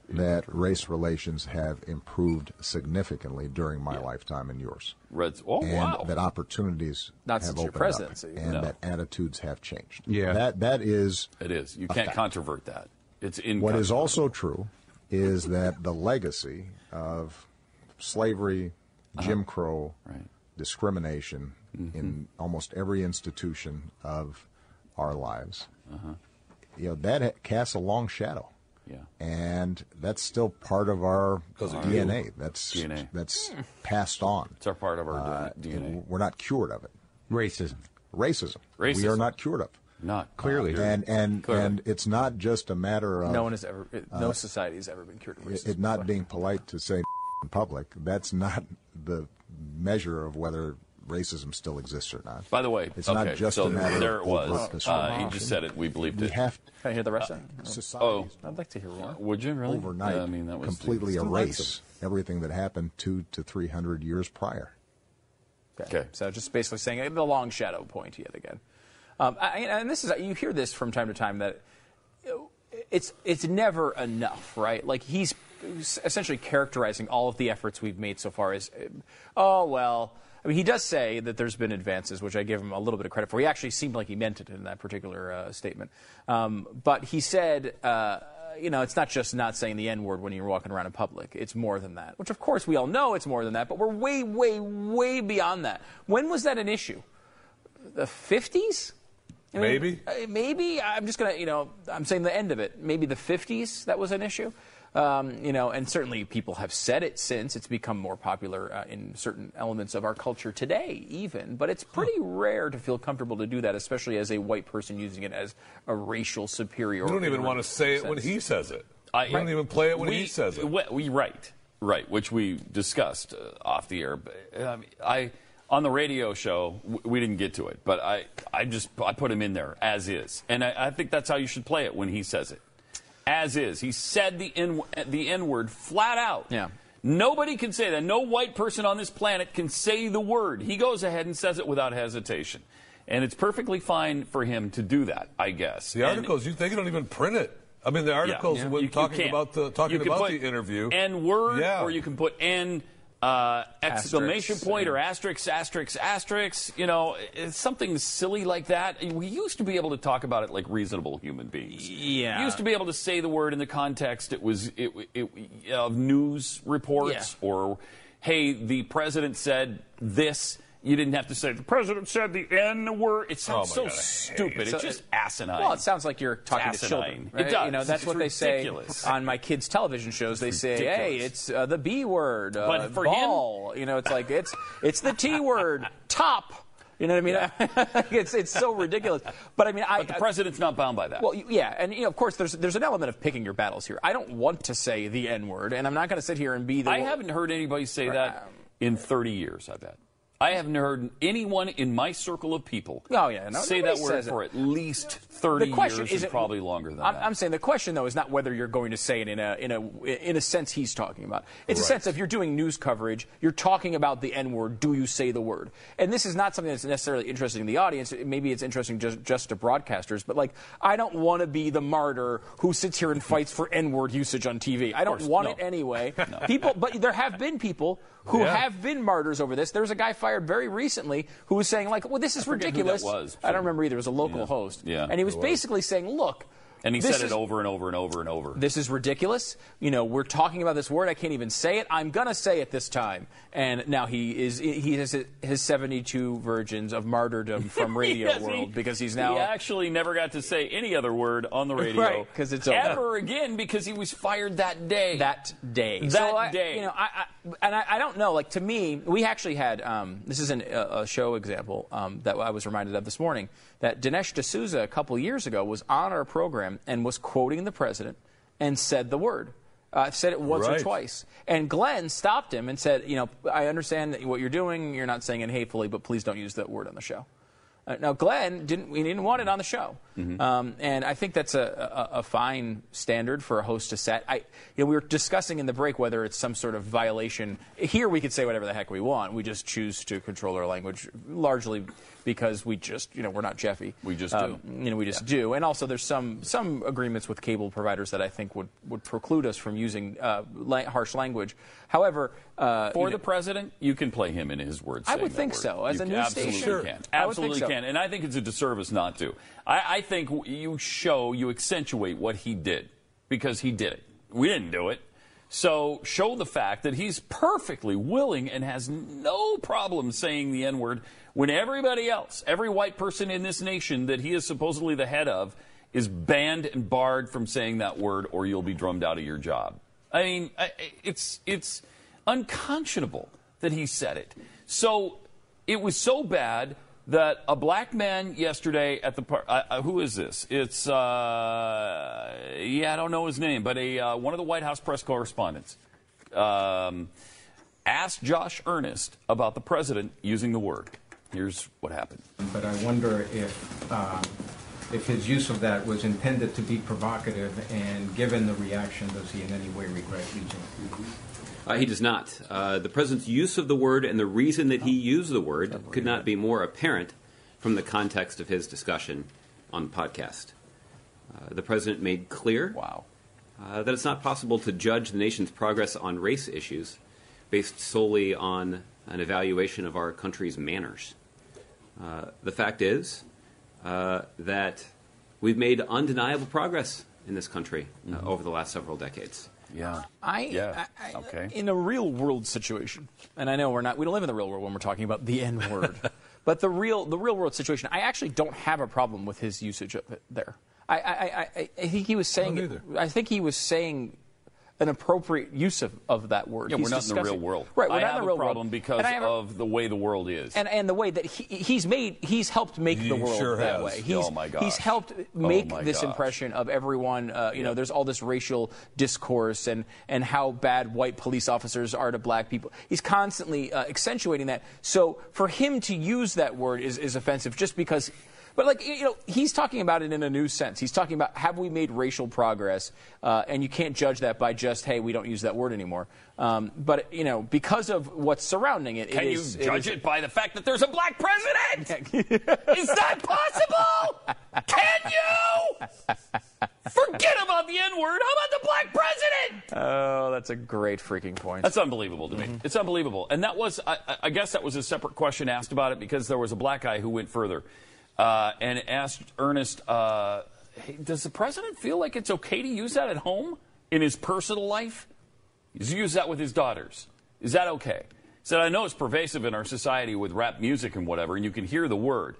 that race relations have improved significantly during my lifetime and yours. Reds. Oh, and wow. that opportunities Not have since your opened presidency. up, and No. that attitudes have changed. Yeah. that that is It is. You can't fact. controvert that. It's in. What is also true is that the legacy of slavery, Jim Crow, Uh-huh. Right. discrimination Mm-hmm. in almost every institution of our lives, Uh-huh. you know, that casts a long shadow. Yeah. And that's still part of our 'Cause of DNA. That's DNA. that's passed on. It's our part of our Uh, DNA. We're not cured of it. Racism. Racism. Racism. We are not cured of. Not Clearly. uh, And and Clearly. and it's not just a matter of no one has ever no society has ever been cured of Uh, it, racism it not being polite to say in public. That's not the measure of whether racism still exists or not. By the way, it's okay, not just so a matter there of it was. overt Uh, he just said it. We believed We it. have can I hear the rest of it oh, I'd like to hear more would you really? overnight Yeah, I mean, that was completely still erase everything that happened two to three hundred years prior. Okay. So just basically saying uh, the long shadow point yet again. Um, I, and this is you hear this from time to time that it's it's never enough, right? Like he's essentially characterizing all of the efforts we've made so far as, uh, oh well. I mean, he does say that there's been advances, which I give him a little bit of credit for. He actually seemed like he meant it in that particular uh, statement. Um, but he said, uh, you know, it's not just not saying the N word when you're walking around in public. It's more than that. Which, of course, we all know it's more than that. But we're way, way, way beyond that. When was that an issue? The 50s? I mean, Maybe. uh, maybe I'm just gonna, you know, I'm saying the end of it. Maybe the 50s that was an issue. Um, you know, and certainly people have said it since. It's become more popular uh, in certain elements of our culture today, even. But it's pretty rare to feel comfortable to do that, especially as a white person using it as a racial superior. You don't even want to say it when he says it. I, you don't even play it when we, he says it. We, we- right, right, which we discussed uh, off the air. But, um, I on the radio show w- we didn't get to it, but I, I just I put him in there as is, and I, I think that's how you should play it when he says it, as is. He said the n the n word flat out. Yeah. Nobody can say that. No white person on this planet can say the word. He goes ahead and says it without hesitation. And it's perfectly fine for him to do that, I guess. The articles, you, think they don't even print it. I mean, the articles Yeah. when You- you talking can't. about the talking about put the interview. N word, Yeah. or you can put N uh, exclamation Asterisk, point or yeah. asterisk, asterisk, asterisk. You know, it's something silly like that. We used to be able to talk about it like reasonable human beings. Yeah. We used to be able to say the word in the context it was it, it, of news reports or, hey, the president said this. You didn't have to say the president said the N word. It sounds Oh, so God, stupid. it. It's just asinine. Well, it sounds like you're talking It's to children. Right? It does. You know, that's It's what they ridiculous. say on my kids' television shows. They say, "Hey, it's uh, the B word, uh, But for him- You know, it's like it's it's the T word, top. You know what I mean? it's it's so ridiculous. But I mean, I, but the president's not bound by that. well, yeah, and you know, of course, there's there's an element of picking your battles here. I don't want to say the N word, and I'm not going to sit here and be the. I haven't heard anybody say that in 30 years, I bet. I haven't heard anyone in my circle of people Oh yeah, no, say that word for at least 30 the question years isn't probably longer than I'm, that. I'm saying the question though is not whether you're going to say it in a in a in a sense he's talking about. It's a sense of you're doing news coverage, you're talking about the N word. Do you say the word? And this is not something that's necessarily interesting to the audience. Maybe it's interesting just just to broadcasters. But like, I don't want to be the martyr who sits here and fights for N word usage on TV. I don't want no. it anyway. People, but there have been people who Yeah. have been martyrs over this. There was a guy fired very recently who was saying like, "Well, this is forget who that ridiculous." was. I don't remember either. It was a local Yeah. host. Yeah. and he was basically saying, "Look." and he this said is- it over and over and over and over. This is ridiculous. You know, we're talking about this word. I can't even say it. I'm gonna say it this time. And now he is. He has his 72 virgins of martyrdom from Radio Yes, he- World because he's now. He actually never got to say any other word on the radio. Right, 'cause it's over. ever again because he was fired that day. that day. That so I, day. You know, I, I and I, I don't know. Like to me, we actually had. Um, this is an, a, a show example um, that I was reminded of this morning. That Dinesh D'Souza a couple years ago was on our program and was quoting the president and said the word. I've uh, said it once or twice. And Glenn stopped him and said, you know, I understand that what you're doing. You're not saying it hatefully, but please don't use that word on the show. Uh, now, Glenn didn't. He didn't want it on the show, um, and I think that's a, a, a fine standard for a host to set. I, you know, we were discussing in the break whether it's some sort of violation. Here, we could say whatever the heck we want. We just choose to control our language largely because we just, you know, we're not Jeffy. We just Um, do. You know, we just do. And also, there's some some agreements with cable providers that I think would would preclude us from using uh, la- harsh language. However, uh, For you the know- president, you can play him in his words. I would think word. so, as You a news absolutely station. Can. Sure. I Absolutely so. can. And I think it's a disservice not to. I, I think you show, you accentuate what he did because he did it. We didn't do it. So show the fact that he's perfectly willing and has no problem saying the N word when everybody else, every white person in this nation that he is supposedly the head of, is banned and barred from saying that word or you'll be drummed out of your job. I mean, it's, it's unconscionable that he said it. So it was so bad that a black man yesterday at the par- uh, uh, who is this? It's uh, yeah, I don't know his name, but a uh, one of the White House press correspondents um, asked Josh Earnest about the president using the word. Here's what happened. But I wonder if, um, if his use of that was intended to be provocative, and given the reaction, does he in any way regret using it? Uh, he does not. Uh, the president's use of the word and the reason that he used the word could not be more apparent from the context of his discussion on the podcast. Uh, the president made clear wow. uh, that it's not possible to judge the nation's progress on race issues based solely on an evaluation of our country's manners. Uh, the fact is uh, that we've made undeniable progress in this country uh, over the last several decades. Yeah. I, Yeah. I- I- Okay. In a real world situation, and I know we're not, we don't live in the real world when we're talking about the N word, but the real, the real world situation, I actually don't have a problem with his usage of it there. I, I, I, I- I think he was saying, either. I think he was saying an appropriate use of, of that word. Yeah, He's we're not in the real world. Right, we're I not in the real a problem world. because a- of the way the world is. and and the way that he, he's made he's helped make He the world sure that has. way. He's, Oh, my gosh. he's helped make my this gosh. impression of everyone. Uh, you know, there's all this racial discourse and and how bad white police officers are to black people. He's constantly uh, accentuating that. So for him to use that word is, is offensive, just because. But like you know, he's talking about it in a new sense. He's talking about have we made racial progress, uh, and you can't judge that by just hey, we don't use that word anymore. Um, but you know, because of what's surrounding it, Can it you judge is- it by the fact that there's a black president? Is that possible? Can you? Forget about the N word. How about the black president? Oh, that's a great freaking point. That's unbelievable to me. It's unbelievable. And that was, I- I guess that was a separate question asked about it because there was a black guy who went further uh, and asked Earnest, uh, hey, does the president feel like it's okay to use that at home in his personal life? Does he use that with his daughters? Is that okay? He said, I know it's pervasive in our society with rap music and whatever, and you can hear the word.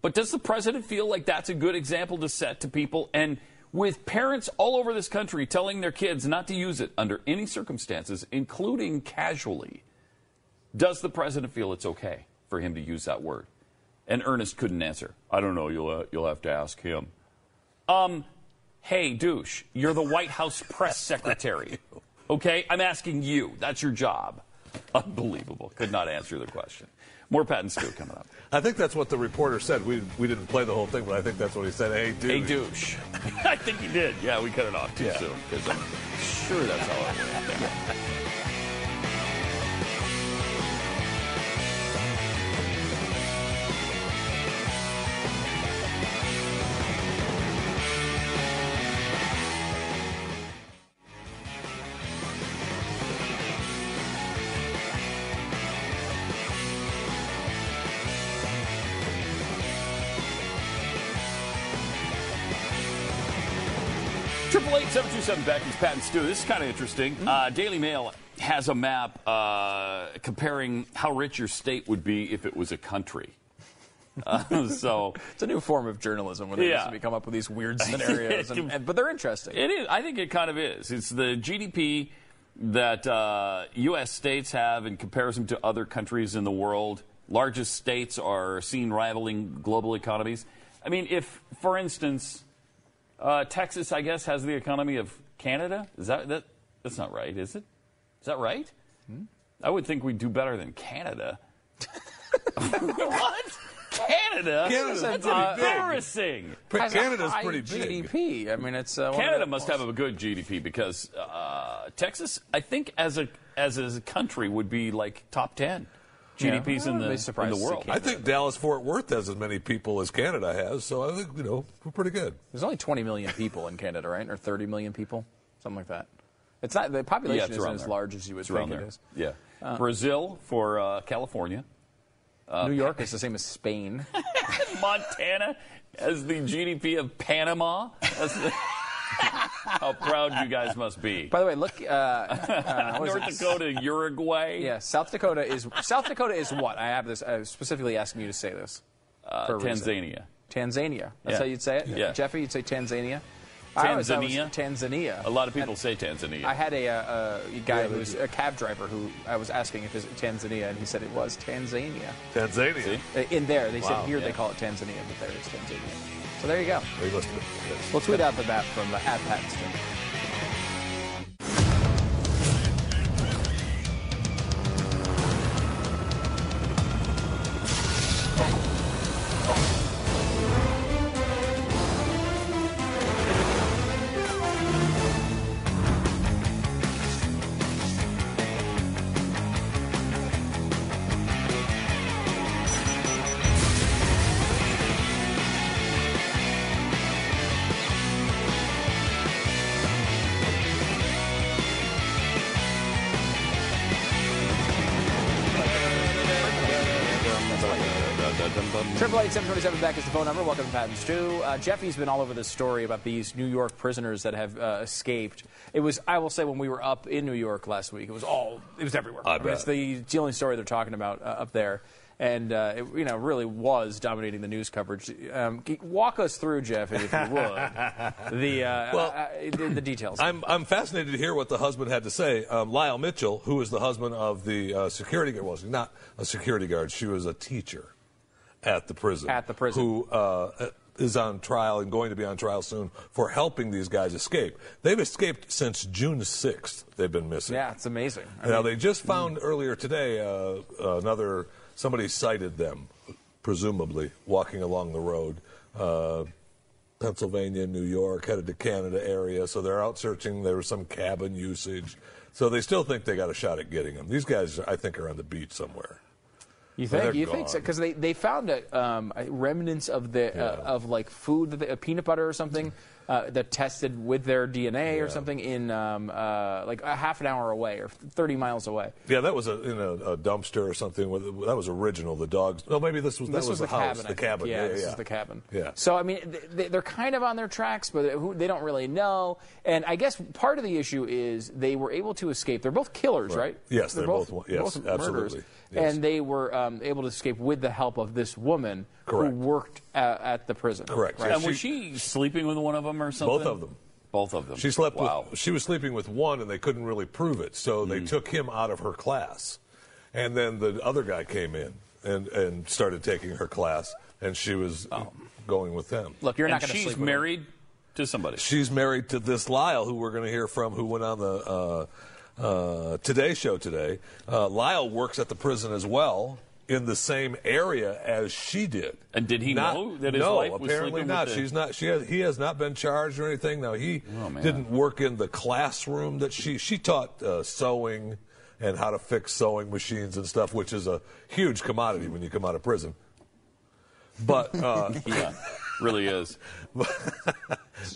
But does the president feel like that's a good example to set to people? And with parents all over this country telling their kids not to use it under any circumstances, including casually, does the president feel it's okay for him to use that word? And Earnest couldn't answer. I don't know. You'll, uh, you'll have to ask him. Um, hey, douche, you're the White House press secretary. Okay? I'm asking you. That's your job. Unbelievable. Could not answer the question. More Pat and Stu coming up. I think that's what the reporter said. We, we didn't play the whole thing, but I think that's what he said. Hey, douche. Hey, douche. I think he did. Yeah, we cut it off too Yeah. soon because I'm sure that's how it went. 7 Becky's Pat and Stu. This is kind of interesting. Mm. Uh, Daily Mail has a map uh, comparing how rich your state would be if it was a country. Uh, so it's a new form of journalism where they yeah. come up with these weird scenarios, and, and, but they're interesting. It is. I think it kind of is. It's the GDP that uh, U.S. states have in comparison to other countries in the world. Largest states are seen rivaling global economies. I mean, if, for instance, uh, Texas, I guess, has the economy of Canada. Is that that? That's not right, is it? Is that right? I would think we'd do better than Canada. what? Canada? Canada's That's pretty big. embarrassing. Has Canada's pretty big. GDP. I mean, it's uh, Canada must most- have a good GDP because uh, Texas, I think, as a as a country, would be like top ten GDPs in the in the world. I think Dallas Fort Worth has as many people as Canada has, so I think you know we're pretty good. There's only 20 million people in Canada, right? Or 30 million people, something like that. It's not the population Yeah, isn't around as there. large as you would It's think it there. is. Yeah. Uh, Brazil for uh, California. Uh, New York is the same as Spain. Montana as the GDP of Panama. That's the- how proud you guys must be. By the way, look. Uh, uh, what is North it? Dakota, Uruguay. Yeah, South Dakota is South Dakota is what? I have this. I was specifically asking you to say this. Uh, for reason. Tanzania. Tanzania. That's Yeah. how you'd say it. Yeah. Jeffy, you'd say Tanzania. I always thought was Tanzania? Tanzania. A lot of people say Tanzania. I had a, uh, a guy Yeah, who was a cab driver who I was asking if it's Tanzania, and he said it was Tanzania. Tanzania. See? Uh, In there, they Wow, said here yeah. they call it Tanzania, but there it's Tanzania. So there you go. He must have been- yes. We'll tweet out the map from uh, at Patston. The phone number. Welcome to Pat and Stu. Uh, Jeffy's been all over this story about these New York prisoners that have uh, escaped. It was, I will say, when we were up in New York last week, it was all, it was everywhere. I mean, bet. It's the, it's the only story they're talking about uh, up there, and uh, it, you know, really was dominating the news coverage. Um, walk us through, Jeffy, if you would, the uh, Well, uh, the, the details. I'm, I'm fascinated to hear what the husband had to say. Um, Lyle Mitchell, who is the husband of the uh, security guard, well, she's not a security guard, she was a teacher at the prison. At the prison. Who uh, is on trial and going to be on trial soon for helping these guys escape. They've escaped since June 6th, they've been missing. yeah, it's amazing. I now, mean, they just found earlier today uh, another, somebody sighted them, presumably, walking along the road. uh, Pennsylvania, New York, headed to Canada area. So they're out searching. There was some cabin usage. So they still think they got a shot at getting them. These guys, I think, are on the beach somewhere. You think? they're You think so? Because they, they found a, um, a remnants of the uh, of like food, that they, uh, peanut butter or something, uh, that tested with their DNA or something in um, uh, like a half an hour away or 30 miles away. Yeah, that was a, in a, a dumpster or something. with- That was original. The dogs. No, maybe this was that this was, the, the, house, cabin. The cabin. Yeah, Yeah, this yeah. is the cabin. Yeah. So I mean, they- they're kind of on their tracks, but they don't really know. And I guess part of the issue is they were able to escape. They're both killers, right? Yes, they're both one- yes, both absolutely. Murderers. Yes. And they were um, able to escape with the help of this woman Correct. who worked at, at the prison. Correct. Right? And was she sleeping with one of them or something? Both of them. Both of them. She slept Wow. with. She was sleeping with one, and they couldn't really prove it, so Mm. they took him out of her class, and then the other guy came in and and started taking her class, and she was going with them. Oh. Look, you're and not going to sleep. she's married to somebody. She's married to this Lyle, who we're going to hear from, who went on the uh, uh, Today Show today. Uh, Lyle works at the prison as well. In the same area as she did, And did he Not- know that his no, wife was apparently not. She's not. She has. He has not been charged or anything. Now he Oh, didn't work in the classroom that she she taught uh, sewing and how to fix sewing machines and stuff, which is a huge commodity when you come out of prison. But uh, yeah, really is.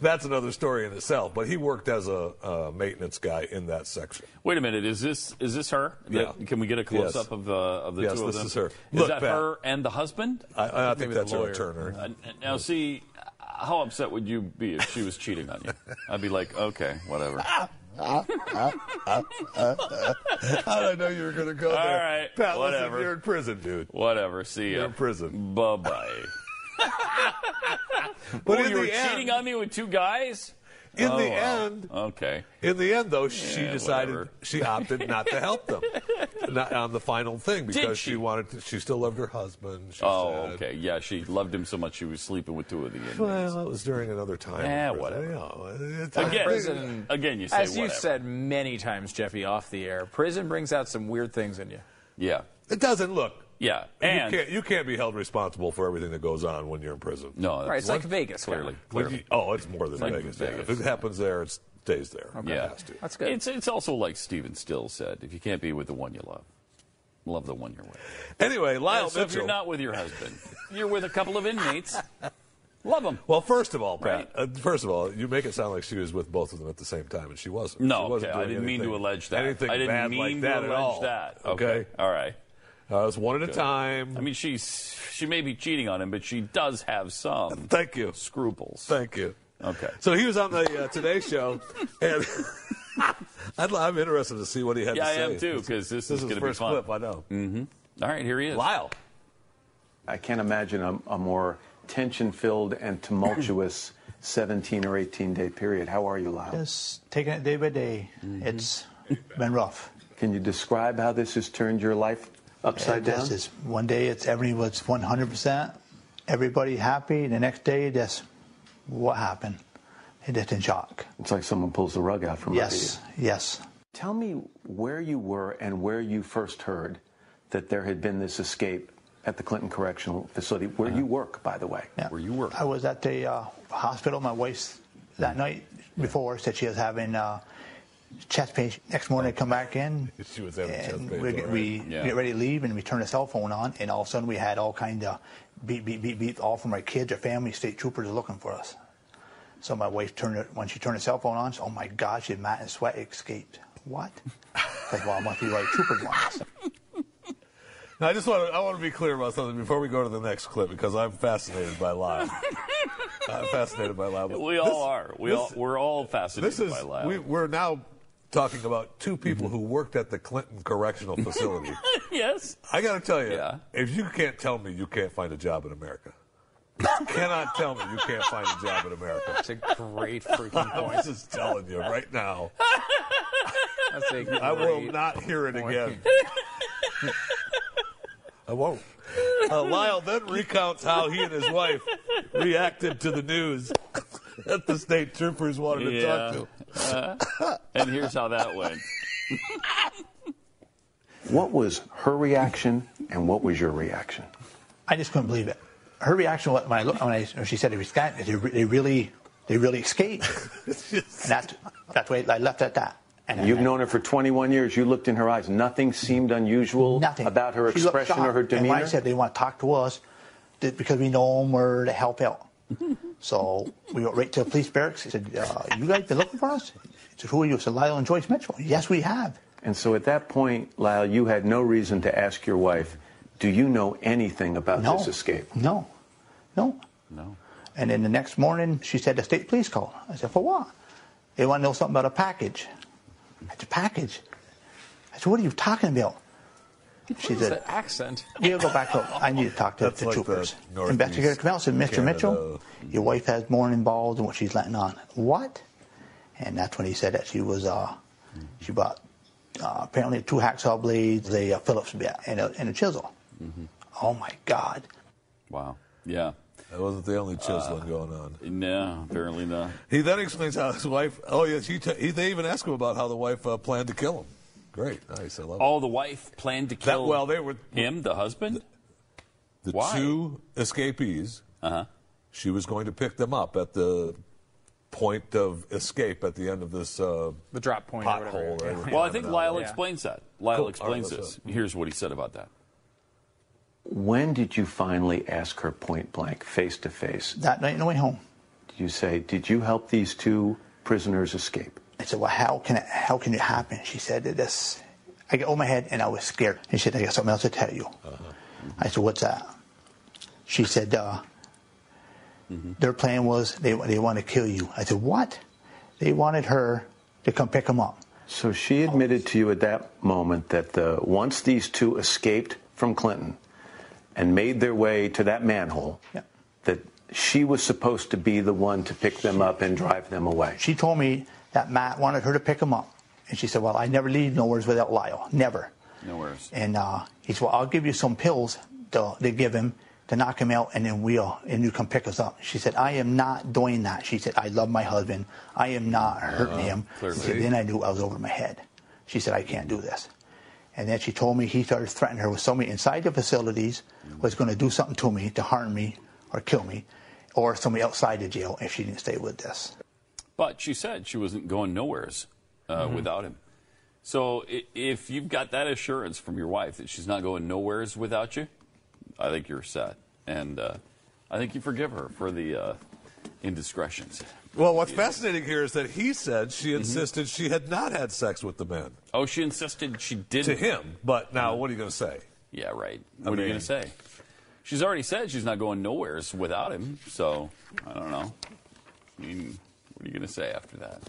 that's another story in itself. But he worked as a uh, maintenance guy in that section. Wait a minute. Is this is this her? Yeah. Can we get a close Yes. up of, uh, of the Yes, two of them? Yes, this is her. Is Look, that Pat. her and the husband? I, I think that's her. Turner. Uh, now, see, how upset would you be if she was cheating on you? I'd be like, okay, whatever. How did I know you were going to go All there? right, Pat, listen, whatever. you're in prison, dude. Whatever. See ya. You're in prison. Bye bye. But oh, in you were the end- cheating on me with two guys? In Oh, the wow. end, Okay. in the end, though, she Yeah, decided whatever. she opted not to help them not on the final thing because she? she? wanted to. She still loved her husband. She Oh, said. okay. Yeah, she loved him so much she was sleeping with two of the inmates. Well, it was during another time. In prison. whatever. You know, Again, Prison- again, you say As you whatever. said many times, Jeffy, off the air, prison brings out some weird things in you. Yeah. It doesn't look. Yeah. And you can't, you can't be held responsible for everything that goes on when you're in prison. no, Right, it's like Vegas. clearly. Clearly. you- oh, it's more than like Vegas. yeah. If it happens there, it stays there. Yeah. It has to. That's good. It's it's also like Stephen Still said: if you can't be with the one you love, love the one you're with. Anyway, Lyle so if you're not with your husband, you're with a couple of inmates. Love them. Well, first of all, Pat. Right. Uh, first of all, you make it sound like she was with both of them at the same time, and she wasn't. No, she wasn't okay, I didn't mean to allege that. Anything I didn't bad mean like to that allege at all. that. Okay, all right. Uh, it's one at a time. I mean, she's she may be cheating on him, but she does have some Thank you. scruples. Thank you. Okay. So he was on the uh, Today Show, and I'd, I'm interested to see what he had Yeah, to I say. am too, because this, This is is going to be first fun. clip. I know. Mm-hmm. All right, here he is. Lyle. I can't imagine a, a more tension-filled and tumultuous 17 or 18 day period. How are you, Lyle? Just taking it day by day. It's been rough. Can you describe how this has turned your life upside It down? just is- one day it's everything was 100%, everybody happy. The next day, that's what happened? It just in shock. It's like someone pulls the rug out from Yes, under you. yes. Tell me where you were and where you first heard that there had been this escape at the Clinton Correctional Facility, where you work, by the way. Yeah. Where you work. I was at the uh, hospital. My wife that night before said she was having uh, chest pain. Next morning, I come back in. She was having chest and pains, we, all right. we Yeah. get ready to leave, and we turn the cell phone on, and all of a sudden we had all kind of beep, beep, beep, beep, all from our kids, our family, state troopers are looking for us. So my wife turned it when she turned the cell phone on. She "Oh my gosh, did Matt and Sweat escaped?" What? like, well, it must be like troopers want us. Now, I just want to, I want to be clear about something before we go to the next clip because I'm fascinated by Lyle. I'm fascinated by Lyle. But We this- all are. We this- all we're all fascinated by Lyle. This is by Lyle. we, we're now talking about two people who worked at the Clinton Correctional Facility. yes. I got to tell you, Yeah. if you can't tell me you can't find a job in America, you cannot tell me you can't find a job in America. That's a great freaking point. I'm point. just telling you right now. That's a great I will not hear it point. again. I won't. Uh, Lyle then recounts how he and his wife reacted to the news that the state troopers wanted to talk to. Uh, and here's how that went. What was her reaction and what was your reaction? I just couldn't believe it. her reaction when I look, when, I, when she said they escaped, they, they really they really escaped. and that's that's why I left at that. And You've known her for 21 years. You looked in her eyes. Nothing seemed unusual Nothing. about her She expression or her demeanor. And when I said they want to talk to us because we know them, we're to help out. So we went right to the police barracks. He said, uh, "You guys been looking for us?" He said, "Who are you?" I said, "Lyle and Joyce Mitchell." Yes, we have. And so at that point, Lyle, you had no reason to ask your wife, "Do you know anything about No. this escape?" No, no, no. And then the next morning, she said the state police called. I said, "For what?" They want to know something about a package. It's a "Package." I said, "What are you talking about?" She What is said, that accent? We'll go back up. I need to talk to That's the like the troopers. Northeast Investigator came out and said, Mr. Canada. Mitchell, your wife has more involved in what she's letting on. What? And that's when he said that she was, uh, she bought uh, apparently two hacksaw blades, a uh, Phillips bit, and a, and a chisel. Oh my God. Wow. Yeah. That wasn't the only chiseling going on. No, apparently not. He then explains how his wife. Oh yes, he, t- he they even ask him about how the wife uh, planned to kill him. Great, nice. I love Oh, the wife planned to That- kill well, they were him, the husband? it. The Why? two escapees. Uh-huh. She was going to pick them up at the point of escape at the end of this uh, the drop point or whatever. pothole. Yeah. Well, I think Lyle Yeah. explains that. Lyle Cool. explains All right, let's this. Here's what he said about that. When did you finally ask her point blank, face to face? That night on the way home. Did you say, "Did you help these two prisoners escape?" I said, well, how can it, how can it happen? She said, this, I got over my head and I was scared. And she said, I got something else to tell you. I said, what's that? She said, uh, their plan was they, they want to kill you. I said, what? They wanted her to come pick them up. So she admitted to you at that moment that the, once these two escaped from Clinton and made their way to that manhole, that she was supposed to be the one to pick them up and drive them away. She told me that Matt wanted her to pick him up. And she said, well, I never leave nowheres without Lyle. Never. Nowheres. And uh, he said, well, I'll give you some pills to, they give him to knock him out, and then we'll, and you can pick us up. She said, I am not doing that. She said, I love my husband. I am not hurting Uh, him. clearly. She said, then I knew I was over my head. She said, I can't do this. And then she told me he started threatening her with somebody inside the facilities was going to do something to me, to harm me or kill me, or somebody outside the jail if she didn't stay with this. But she said she wasn't going nowheres uh, Mhm. without him. So if you've got that assurance from your wife that she's not going nowheres without you, I think you're set. And uh, I think you forgive her for the uh, indiscretions. Well, what's fascinating here is that he said she insisted she had not had sex with the men. Oh, she insisted she didn't. To him. But now, what are you going to say? Yeah, right. I What are you going to say? She's already said she's not going nowheres without him. So I don't know. I mean, what are you going to say after that?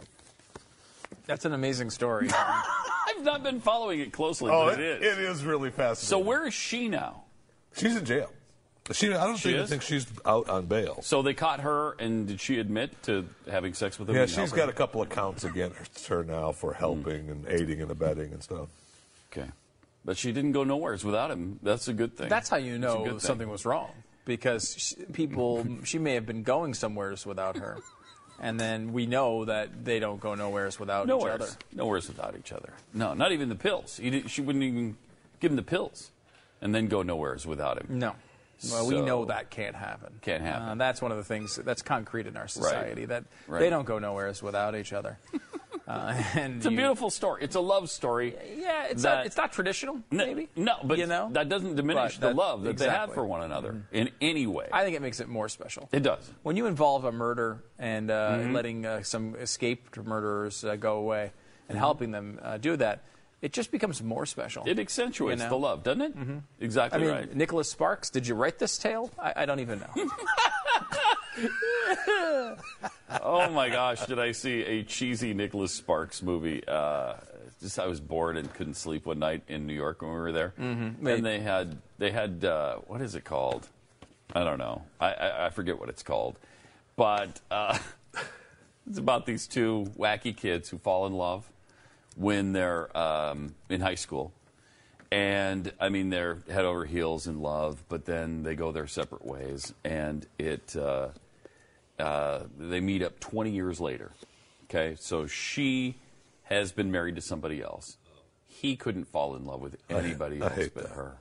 That's an amazing story. I've not been following it closely, Oh, but it, it is. it is really fascinating. So where is she now? She's in jail. She, I don't She even think she's out on bail. So they caught her, and did she admit to having sex with him? Yeah, and she's helping? got a couple of counts against her now for hmm. helping and aiding and abetting and stuff. Okay. But she didn't go nowheres without him. That's a good thing. That's how you That's a know thing. something was wrong because sh- people she may have been going somewheres without her, and then we know that they don't go nowheres without Nowheres. each other. Nowheres without each other. No, not even the pills. She wouldn't even give him the pills, and then go nowheres without him. No. Well, we know that can't happen. Can't happen. Uh, that's one of the things that's concrete in our society that Right. they don't go nowheres without each other. uh, and It's a you- beautiful story. It's a love story. Yeah, it's that- not, it's not traditional. Maybe No, but you know that doesn't diminish But the that- love that they have for one another Mhm. in any way. I think it makes it more special. It does. When you involve a murder and uh, Mhm. letting uh, some escaped murderers uh, go away and Mhm. helping them uh, do that, it just becomes more special. It accentuates You know? the love, doesn't it? Mhm. Exactly I mean, right. Nicholas Sparks, did you write this tale? I, I don't even know. oh my gosh, did I see a cheesy Nicholas Sparks movie? Uh, just I was bored and couldn't sleep one night in New York when we were there, Mhm. and they had they had uh, what is it called? I don't know. I, I, I forget what it's called, but uh, it's about these two wacky kids who fall in love when they're um, in high school. And I mean, they're head over heels in love, but then they go their separate ways, and it uh, they meet up 20 years later. Okay, so she has been married to somebody else. He couldn't fall in love with anybody I else hate but that. her.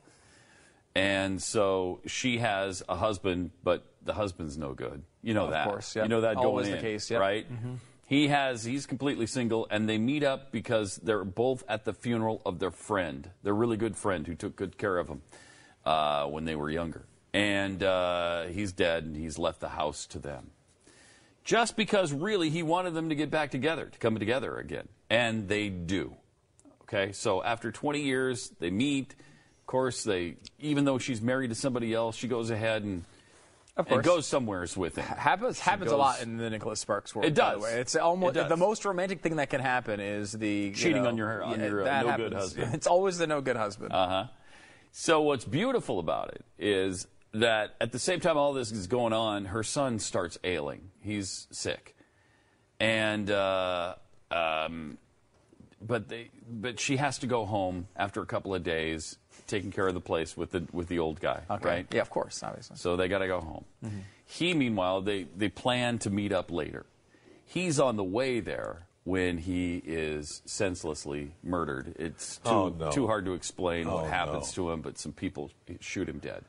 And so she has a husband, but the husband's no good. You know Of that. course, yeah. You know that Always going the in, case, yep. right? Mhm. He has. He's completely single, and they meet up because they're both at the funeral of their friend, their really good friend who took good care of them uh, when they were younger. And uh, he's dead, and he's left the house to them. Just because really he wanted them to get back together, to come together again, and they do. Okay, so after 20 years, they meet. Of course, they even though she's married to somebody else, she goes ahead and, Of and goes somewheres with him. happens She happens a lot in the Nicholas Sparks world. It by the does. way. It's almost It does. the most romantic thing that can happen is the you Cheating know, on your- on yeah, your, uh, that no-good husband. It's always the no good husband. Uh huh. So what's beautiful about it is that at the same time all this is going on, her son starts ailing. He's sick, and uh, um, but they but she has to go home after a couple of days, taking care of the place with the with the old guy, Okay. right? Yeah, of course, obviously. So they got to go home. Mhm. He, meanwhile, they, they plan to meet up later. He's on the way there when he is senselessly murdered. It's too, Oh, no. too hard to explain Oh, what happens no. to him, but some people shoot him dead.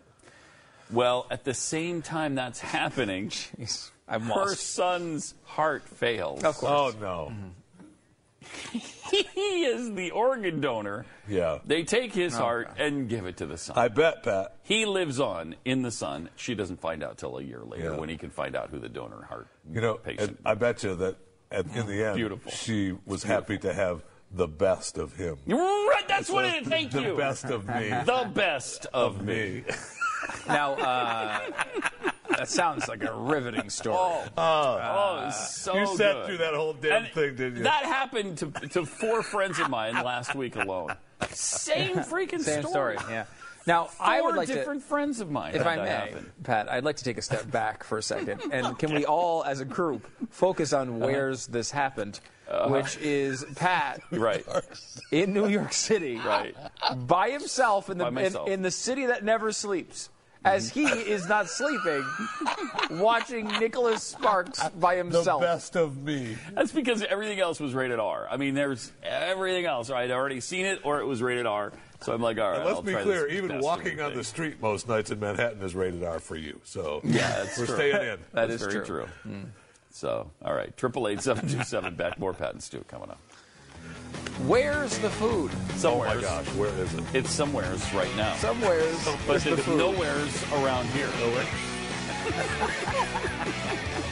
Well, at the same time that's happening, I'm her lost. son's heart fails. Of course. Oh, no. he is the organ donor. Yeah. They take his Oh, heart and give it to the son. I bet, Pat. He lives on in the son. She doesn't find out till a year later Yeah. when he can find out who the donor heart You know, patient. and I bet you that at, in the end, Beautiful. she was happy to have the best of him. Right. That's what it is. Thank the you. The best of me. The best of me. now, uh, that sounds like a riveting story. Oh, oh, it's so you sat good. through that whole damn And thing, didn't you? That happened to, to four friends of mine last week alone. Same freaking Same story. story. Yeah. Now, I would Four like different to, friends of mine. if I may, happen. Pat, I'd like to take a step back for a second, and can we all, as a group, focus on where's this happened, Uh-huh. which is Pat, right, in New York City, right, by himself in the in, in the city that never sleeps. As he is not sleeping, watching Nicholas Sparks by himself. The best of me. That's because everything else was rated R. I mean, there's everything else. I'd already seen it, or it was rated R. So I'm like, all right. And let's I'll be try clear, even walking of on the street most nights in Manhattan is rated R for you. So Yeah, that's we're true. staying in. That That's is very true. true. So, all right, triple eight seven two seven back more Pat and Stu coming up. Where's the food? Somewheres. Oh my gosh, where is it? It's somewheres right now. Somewheres but the nowheres around here. Nowhere.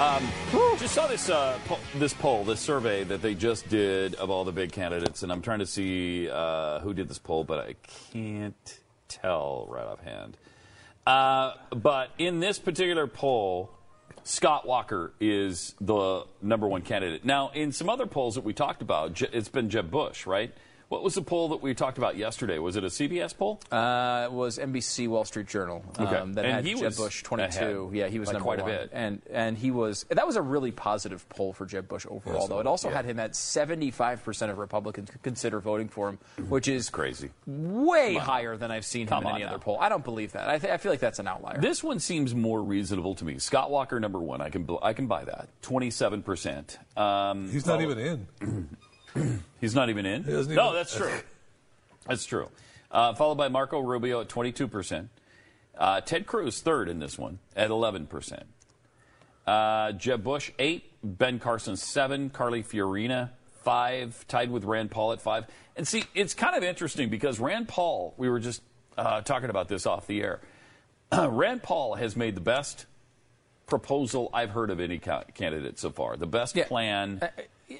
Um, just saw this uh, po- this poll, this survey that they just did of all the big candidates, and I'm trying to see uh, who did this poll, but I can't tell right offhand. Uh, but in this particular poll, Scott Walker is the number one candidate. Now, in some other polls that we talked about, it's been Jeb Bush, right? What was the poll that we talked about yesterday? Was it a CBS poll? Uh, it was NBC Wall Street Journal Okay. um, that And had he Jeb was Bush 22. ahead Yeah, he was by number quite a one. bit. and and he was that was a really positive poll for Jeb Bush overall. Yes, though it also yeah. had him at 75 percent of Republicans consider voting for him, which is crazy, way higher than I've seen Come him in any on other now. poll. I don't believe that. I, th- I feel like that's an outlier. This one seems more reasonable to me. Scott Walker, number one. I can bl- I can buy that. Twenty seven percent. Um, He's not even in. He's not even in. doesn't no, even- that's true. That's true. Uh, followed by Marco Rubio at twenty two percent. Uh, Ted Cruz third in this one at eleven percent. Uh, Jeb Bush eight. Ben Carson seven. Carly Fiorina five. Tied with Rand Paul at five. And see, it's kind of interesting because Rand Paul. We were just uh, talking about this off the air. Rand Paul has made the best proposal I've heard of any ca- candidate so far. The best plan,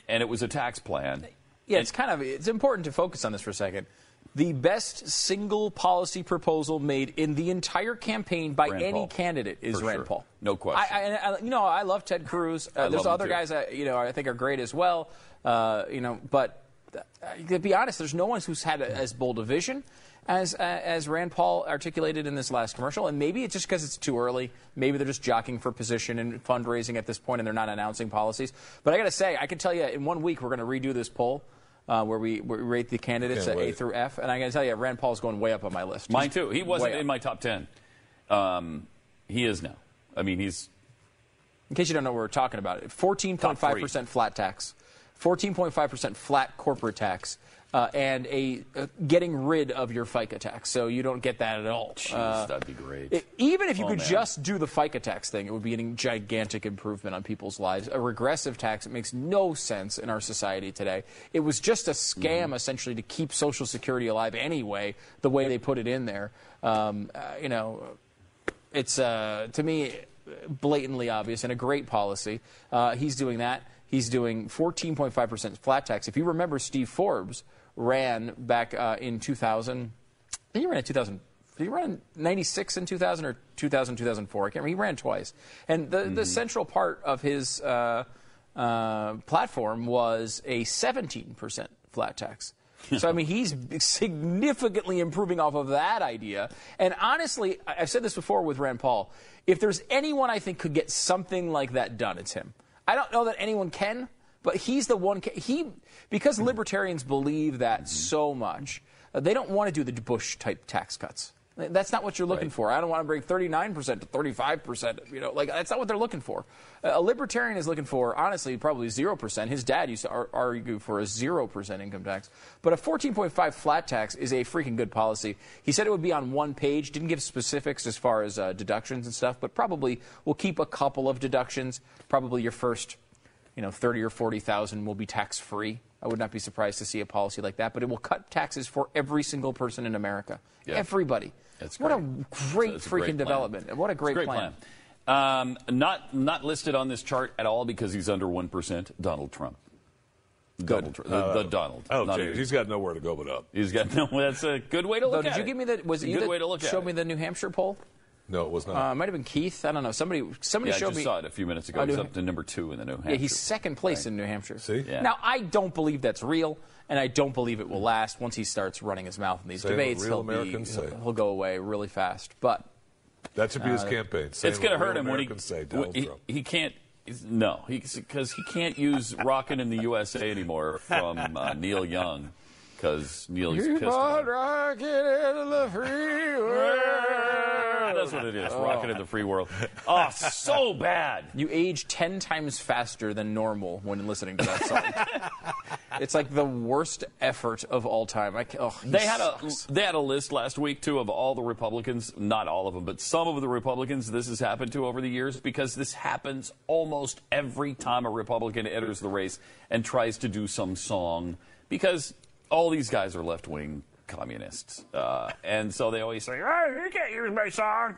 and it was a tax plan. Yeah, it's kind of it's important to focus on this for a second. The best single policy proposal made in the entire campaign by Rand any Paul. candidate is For Rand sure. Paul. No question. I, I, I, you know, I love Ted Cruz. Uh, there's other guys that you know I think are great as well. Uh, you know, but uh, to be honest, there's no one who's had a, as bold a vision as uh, as Rand Paul articulated in this last commercial. And maybe it's just because it's too early. Maybe they're just jockeying for position and fundraising at this point, and they're not announcing policies. But I got to say, I can tell you, in one week we're going to redo this poll. Uh, where, we, where we rate the candidates at A through F, and I got to tell you, Rand Paul's going way up on my list. Mine He's too. He wasn't in my top ten. Um, he is now. I mean, he's In case you don't know what we're talking about, 14.5% flat tax, 14.5% flat corporate tax, uh, and a uh, getting rid of your FICA tax. So you don't get that at all. Jeez, Uh, that'd be great. it- even if you Oh, could man. just do the FICA tax thing, it would be a gigantic improvement on people's lives. A regressive tax it makes no sense in our society today. It was just a scam, Mm-hmm. essentially, to keep Social Security alive anyway, the way they put it in there. Um, uh, you know, it's uh, to me blatantly obvious and a great policy. Uh, he's doing that. He's doing 14.5% flat tax. If you remember, Steve Forbes ran back uh, in 2000. I think he ran in 2000. Did he run in 96 in 2000 or 2000, 2004? I can't remember. He ran twice. And the, the central part of his uh, uh, platform was a 17% flat tax. so, I mean, he's significantly improving off of that idea. And honestly, I've said this before with Rand Paul. If there's anyone I think could get something like that done, it's him. I don't know that anyone can, but he's the one. He because libertarians believe that so much, uh, they don't want to do the Bush type tax cuts. That's not what you're looking for. I don't want to bring 39% to 35%. You know, like that's not what they're looking for. A libertarian is looking for, honestly, probably 0%. His dad used to ar- argue for a 0% income tax. But a 14.5 flat tax is a freaking good policy. He said it would be on one page, didn't give specifics as far as uh, deductions and stuff, but probably will keep a couple of deductions. Probably your first you know, 30 or 40,000 will be tax free. I would not be surprised to see a policy like that, but it will cut taxes for every single person in America. Yeah. Everybody. That's What a great. great It's a freaking great development. and What a It's great, great plan. Um, not not listed on this chart at all because he's under one percent. Donald Trump. Donald, Tr- the, Uh, the Donald. Oh, not James, even- he's got nowhere to go but up. He's got no. That's a good way to Though, look did at you it. give me the was it a you good that way to look at showed it. me the New Hampshire poll? No, it was not. Uh, it might have been Keith. I don't know. Somebody somebody yeah, showed I just me. saw it a few minutes ago. Oh, He's New- up to number two in the New Hampshire. Yeah, he's second place in New Hampshire. See? Yeah. Now, I don't believe that's real, and I don't believe it will last. Once he starts running his mouth in these Say debates, real he'll, be, say. he'll, he'll go away really fast. But That should be his Uh, campaign. Say it's going to hurt real him when he, say, Donald he, Trump. he can't. he's- No, because he, can't use "Rockin' in the USA" anymore from uh, Neil Young because Neil's pissed about it. rocking in the free world. That's what it is. Oh. Rockin' in the free world. Oh, so bad. You age 10 times faster than normal when listening to that song. it's like the worst effort of all time. I, oh, They had a they had a list last week too of all the Republicans, not all of them, but some of the Republicans this has happened to over the years because this happens almost every time a Republican enters the race and tries to do some song because all these guys are left wing communists, uh, and so they always say, "Oh, you can't use my song."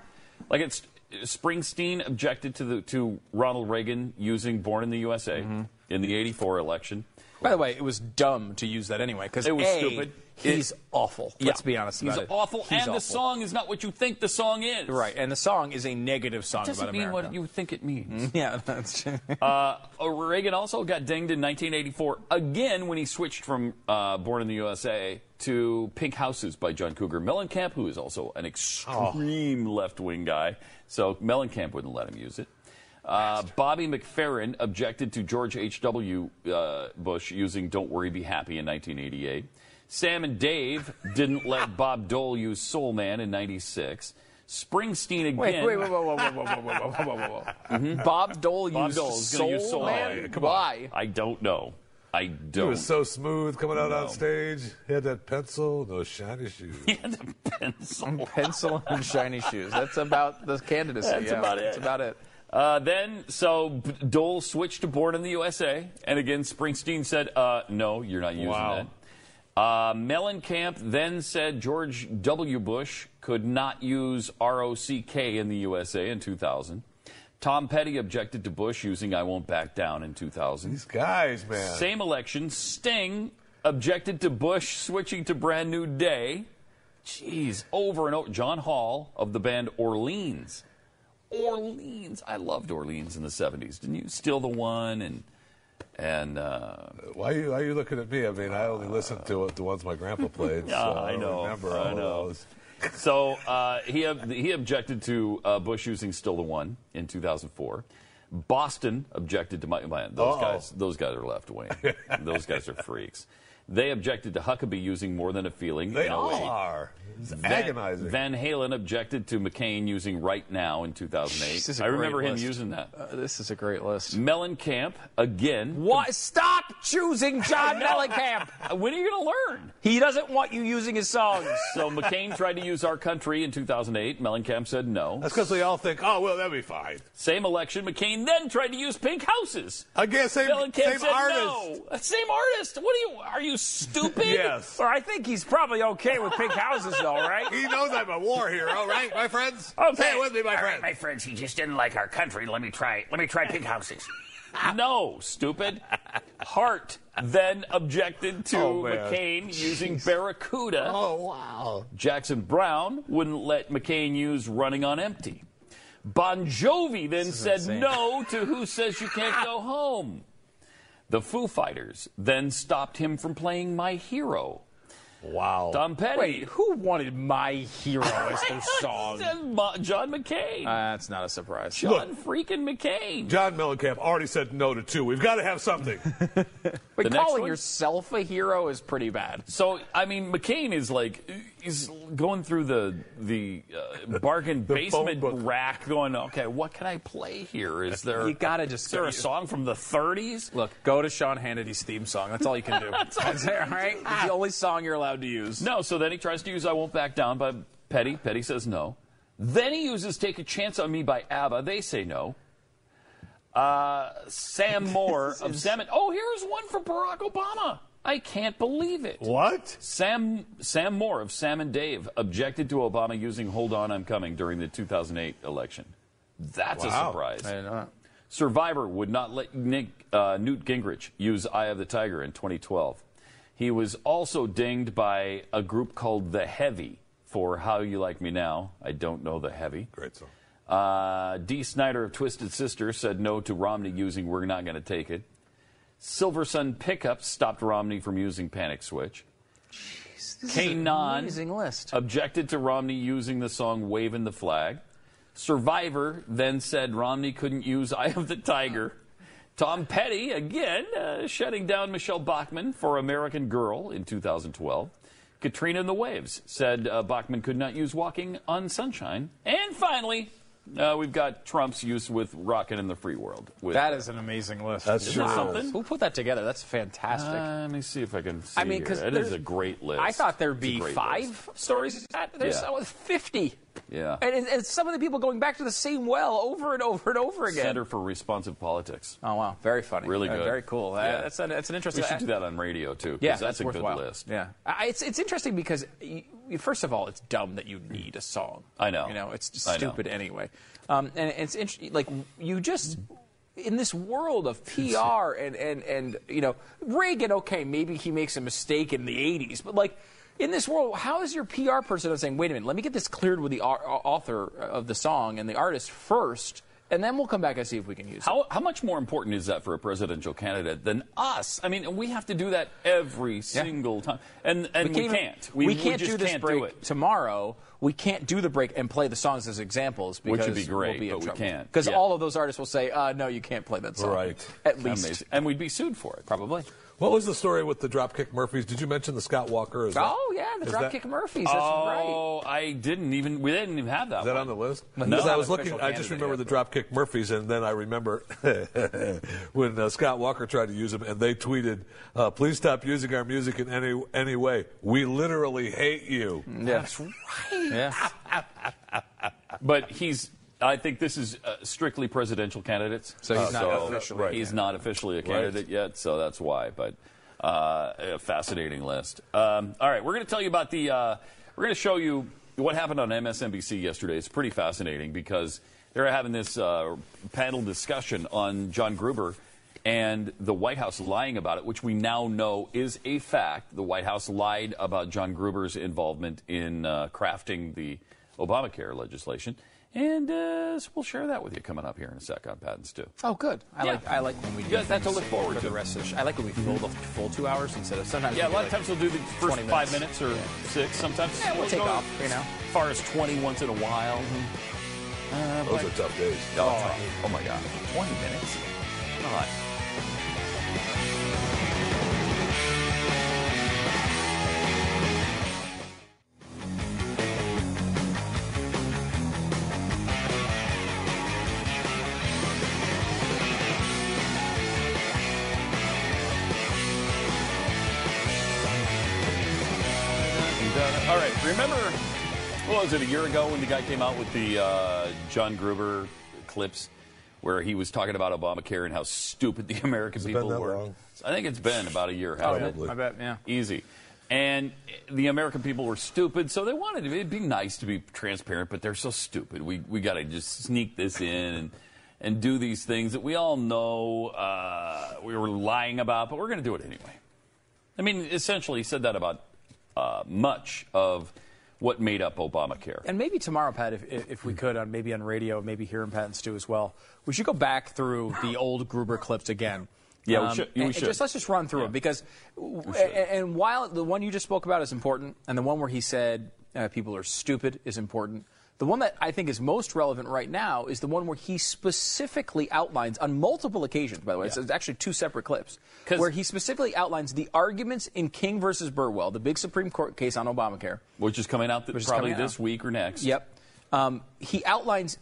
Like it's Springsteen objected to the to Ronald Reagan using "Born in the USA" Mm-hmm. in the '84 election. By the way, it was dumb to use that anyway because It was stupid. He's It- awful. Let's be honest He's about it. awful, He's and awful. the song is not what you think the song is. Right, and the song is a negative song about America. doesn't mean what you think it means. yeah, that's true. uh, Reagan also got dinged in 1984 again when he switched from uh, Born in the USA to Pink Houses by John Cougar Mellencamp, who is also an extreme left wing guy. So Mellencamp wouldn't let him use it. Uh, Bobby McFerrin objected to George H.W. Uh, Bush using Don't Worry, Be Happy in 1988. Sam and Dave didn't let Bob Dole use Soul Man in 96. Springsteen again. Wait, wait, wait, whoa, whoa, whoa, whoa, whoa, whoa, whoa, whoa, whoa, whoa. Bob Dole Bob used Dole's Soul, gonna use Soul Man? Man. Come on. Why? I don't know. I He don't. was so smooth coming out No. on stage. He had that pencil, those shiny shoes. pencil. Pencil and shiny shoes. That's about the candidacy. That's yeah. about it. That's about it. Uh, then, so B- Dole switched to Born in the USA, and again Springsteen said, uh, "No, you're not using Wow. that." Uh, Mellencamp then said George W. Bush could not use ROCK in the USA in 2000. Tom Petty objected to Bush using "I Won't Back Down" in 2000. These guys, man. Same election, Sting objected to Bush switching to Brand New Day. Jeez, over and over. John Hall of the band Orleans. Orleans. I loved Orleans in the 70s. Didn't you? Still the One and And uh, why are you why are you looking at me? I mean, I only listened to the ones my grandpa played. Yeah, so I don't know. Remember I know. those. So uh, he ob- he objected to uh, Bush using "Still the One" in 2004. Boston objected to my, Man, those Uh-oh. guys, those guys are left wing. those guys are freaks. They objected to Huckabee using "More Than a Feeling." They in all 08. are. It's Van, agonizing. Van Halen objected to McCain using "Right Now" in 2008. This is a I great remember him list. using that. Uh, this is a great list. Mellencamp again. What? Stop choosing John No. Mellencamp. When are you going to learn? He doesn't want you using his songs. So McCain tried to use "Our Country" in 2008. Mellencamp said no. That's because we all think, oh well, that'll be fine. Same election, McCain then tried to use Pink Houses. Again, same, Mellencamp same said artist. no. Same artist. What are you? Are you stupid? Yes. Or I think he's probably okay with pink houses, though, right? He knows I'm a war hero, right, my friends? Okay. Say it with me, my All friends. right, my friends, he just didn't like our country. Let me try. Let me try pink houses. No, stupid. Heart then objected to Oh. McCain using Barracuda. Oh wow. Jackson Browne wouldn't let McCain use Running on Empty. Bon Jovi then said insane. no to Who Says You Can't Go Home. The Foo Fighters then stopped him from playing My Hero. Wow. Tom Petty. Wait, who wanted My Hero as their song? John McCain. Uh, that's not a surprise. John freaking McCain. John Mellencamp already said no to two. We've got to have something. But calling one? yourself a hero is pretty bad. So I mean, McCain is like he's going through the the uh, bargain The basement rack, going, okay, what can I play here? Is there You gotta just is there a song from the 30s? Look, go to Sean Hannity's theme song. That's all you can do. That's all That's you it, all right? It's the only song you're allowed to use. No. So then he tries to use "I Won't Back Down" by Petty. Petty says no. Then he uses "Take a Chance on Me" by ABBA. They say no. Uh, Sam Moore of Sam. Oh, here's one for Barack Obama. I can't believe it. What? Sam Sam Moore of Sam and Dave objected to Obama using "Hold On, I'm Coming" during the 2008 election. That's a surprise. I didn't know. Survivor would not let Nick, uh, Newt Gingrich use "Eye of the Tiger" in 2012. He was also dinged by a group called The Heavy for "How You Like Me Now." I don't know The Heavy. Great song. Uh, Dee Snider of Twisted Sister said no to Romney using We're Not Going to Take It. Silversun Pickup stopped Romney from using Panic Switch. This is K. an Non amazing list. objected to Romney using the song Waving the Flag. Survivor then said Romney couldn't use Eye of the Tiger. Tom Petty, again, uh, shutting down Michele Bachmann for American Girl in 2012. Katrina and the Waves said uh, Bachmann could not use Walking on Sunshine. And finally, uh, we've got Trump's use with rocket in the Free World. With, That is an amazing list. That's Isn't that true. something? Who put that together? That's fantastic. Uh, let me see if I can see I mean, because It is a great list. I thought there'd be five list. stories. There's Yeah. uh, 50. Yeah. And, and, and some of the people going back to the same well over and over and over again. Center for Responsive Politics. Oh wow, very funny. Really Uh, good. very cool. Uh, Yeah. that's, an, that's an interesting. We should do that on radio too. 'cause Yeah, that's, that's a worthwhile. good list. Yeah, I, it's it's interesting because you, you- first of all, it's dumb that you need a song. I know. You know, it's I know. stupid anyway. Um, and it's interesting. Like you just in this world of PR and and and you know Reagan. Okay, maybe he makes a mistake in the '80s, but like. In this world, how is your PR person saying, "Wait a minute, let me get this cleared with the au- author of the song and the artist first, and then we'll come back and see if we can use it." How, how much more important is that for a presidential candidate than us? I mean, we have to do that every single time, and and we, even- can't. We, We, can't just do this can't break do tomorrow. We can't do the break and play the songs as examples because Which would be great, we'll be in but we can't. Because Yeah. all of those artists will say, uh, "No, you can't play that song." Right. At least, Amazing. and we'd be sued for it. probably. What was the story with the Dropkick Murphys? Did you mention the Scott Walker? Is that- Oh yeah, the is that- Dropkick Murphys. That's right. oh, I didn't even. We didn't even have that. Is that one. on the list? Well, he's Because not I was looking. I just candidate remember the Dropkick Murphys, and then I remember when uh, Scott Walker tried to use them, and they tweeted, uh, "Please stop using our music in any any way. We literally hate you." That's right. Yeah. But he's. I think this is uh, strictly presidential candidates. So he's not so officially a He's not officially a candidate yet, so that's why. But uh, a fascinating list. Um, all right, we're going to tell you about the. Uh, we're going to show you what happened on MSNBC yesterday. It's pretty fascinating because they're having this uh, panel discussion on John Gruber and the White House lying about it, which we now know is a fact. The White House lied about John Gruber's involvement in uh, crafting the Obamacare legislation. And uh, so we'll share that with with you coming up here in a sec on Pat too. Oh, good. I Yeah. like I like when we You do got that to look forward for to. the rest of the sh- I like when we fill the full two hours instead of sometimes. Yeah, a lot do of times we'll do the first 20 five minutes or six. Sometimes Yeah, we'll take off, you know. As far as 20 once in a while. Uh, Those but- are tough days. Oh, oh my God. 20 minutes? God. Was it, a year ago when the guy came out with the uh, John Gruber clips where he was talking about Obamacare and how stupid the American Has people been that were? long? I think it's been about a year, hasn't Probably. it? I bet, yeah. Easy. And the American people were stupid, so they wanted to. It'd be nice to be transparent, but they're so stupid. We we got to just sneak this in and and do these things that we all know uh, we were lying about, but we're going to do it anyway. I mean, essentially, he said that about uh, much of what made up Obamacare. And maybe tomorrow, Pat, if, if we could, on maybe on radio, maybe here in Pat and Stu as well, we should go back through the old Gruber clips again. Um, Yeah, we should- we and- should. and Just let's just run through them because, and, and while the one you just spoke about is important, and the one where he said uh, people are stupid is important. The one that I think is most relevant right now is the one where he specifically outlines on multiple occasions. By the way, it's, it's actually two separate clips where he specifically outlines the arguments in King versus Burwell, the big Supreme Court case on Obamacare. Which is coming out th- probably coming out. this week or next. Yep. Um, he outlines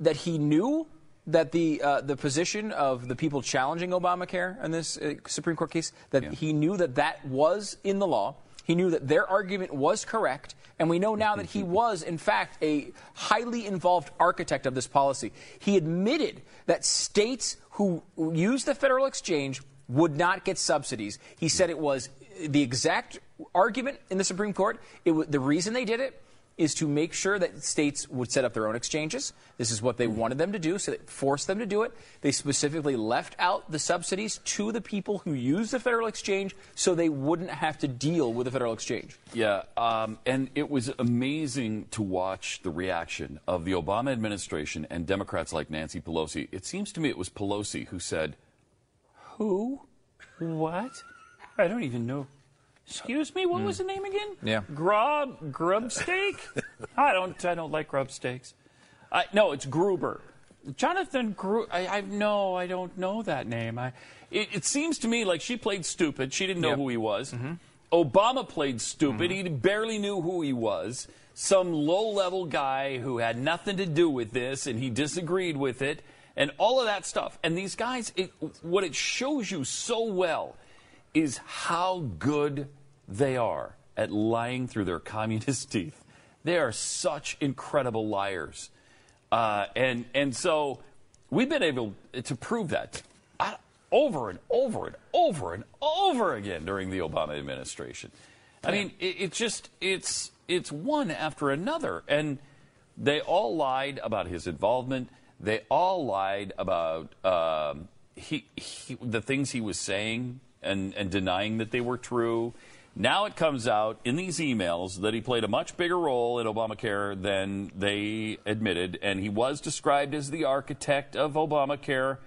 that he knew that the uh, the position of the people challenging Obamacare in this uh, Supreme Court case that he knew that that was in the law. He knew that their argument was correct, and we know now that he was, in fact, a highly involved architect of this policy. He admitted that states who use the federal exchange would not get subsidies. He said it was the exact argument in the Supreme Court. It wa the reason they did it is to make sure that states would set up their own exchanges. This is what they wanted them to do, so it forced them to do it. They specifically left out the subsidies to the people who use the federal exchange so they wouldn't have to deal with the federal exchange. Yeah, um, and it was amazing to watch the reaction of the Obama administration and Democrats like Nancy Pelosi. It seems to me it was Pelosi who said, Who? What? I don't even know. Excuse me, what was the name again? Yeah. Grub grub steak? I don't I don't like grub steaks. I, no, it's Gruber. Jonathan Gru I, I no, I don't know that name. I it, it seems to me like she played stupid. She didn't know Yep. who he was. Mm-hmm. Obama played stupid. Mm-hmm. He barely knew who he was. Some low level guy who had nothing to do with this and he disagreed with it and all of that stuff. And these guys, it, what it shows you so well is how good they are at lying through their communist teeth. They are such incredible liars. Uh, and, and so we've been able to prove that uh, over and over and over and over again during the Obama administration. I mean, it, it just, it's, it's one after another. And they all lied about his involvement. They all lied about um, he, he, the things he was saying and, and denying that they were true. Now it comes out in these emails that he played a much bigger role in Obamacare than they admitted, and he was described as the architect of Obamacare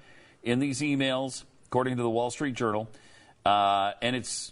in these emails, according to the Wall Street Journal. Uh, and it's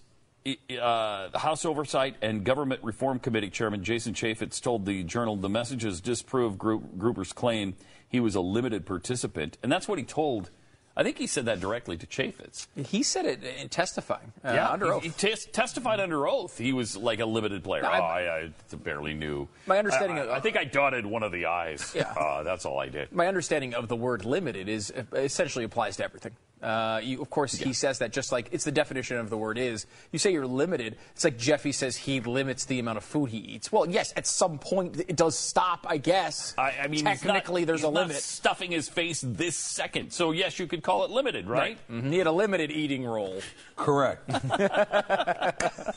uh, House Oversight and Government Reform Committee Chairman Jason Chaffetz told the Journal the messages disprove Gru- Gruber's claim he was a limited participant, and that's what he told. I think he said that directly to Chaffetz. He said it in testifying uh, yeah, under he, oath. he tes- testified under oath. He was like a limited player. No, oh, I- I, barely knew. My understanding I, of- I, I think I dotted one of the I's. Yeah. Uh, that's all I did. My understanding of the word limited is uh, essentially applies to everything. Uh, you, of course, he says that just like it's the definition of the word is. You say you're limited. It's like Jeffy says he limits the amount of food he eats. Well, yes, at some point it does stop, I guess. I, I mean, he's technically not- there's he's a not limit. stuffing his face this second. So yes, you could call it limited, right? Mhm. He had a limited eating role. Correct.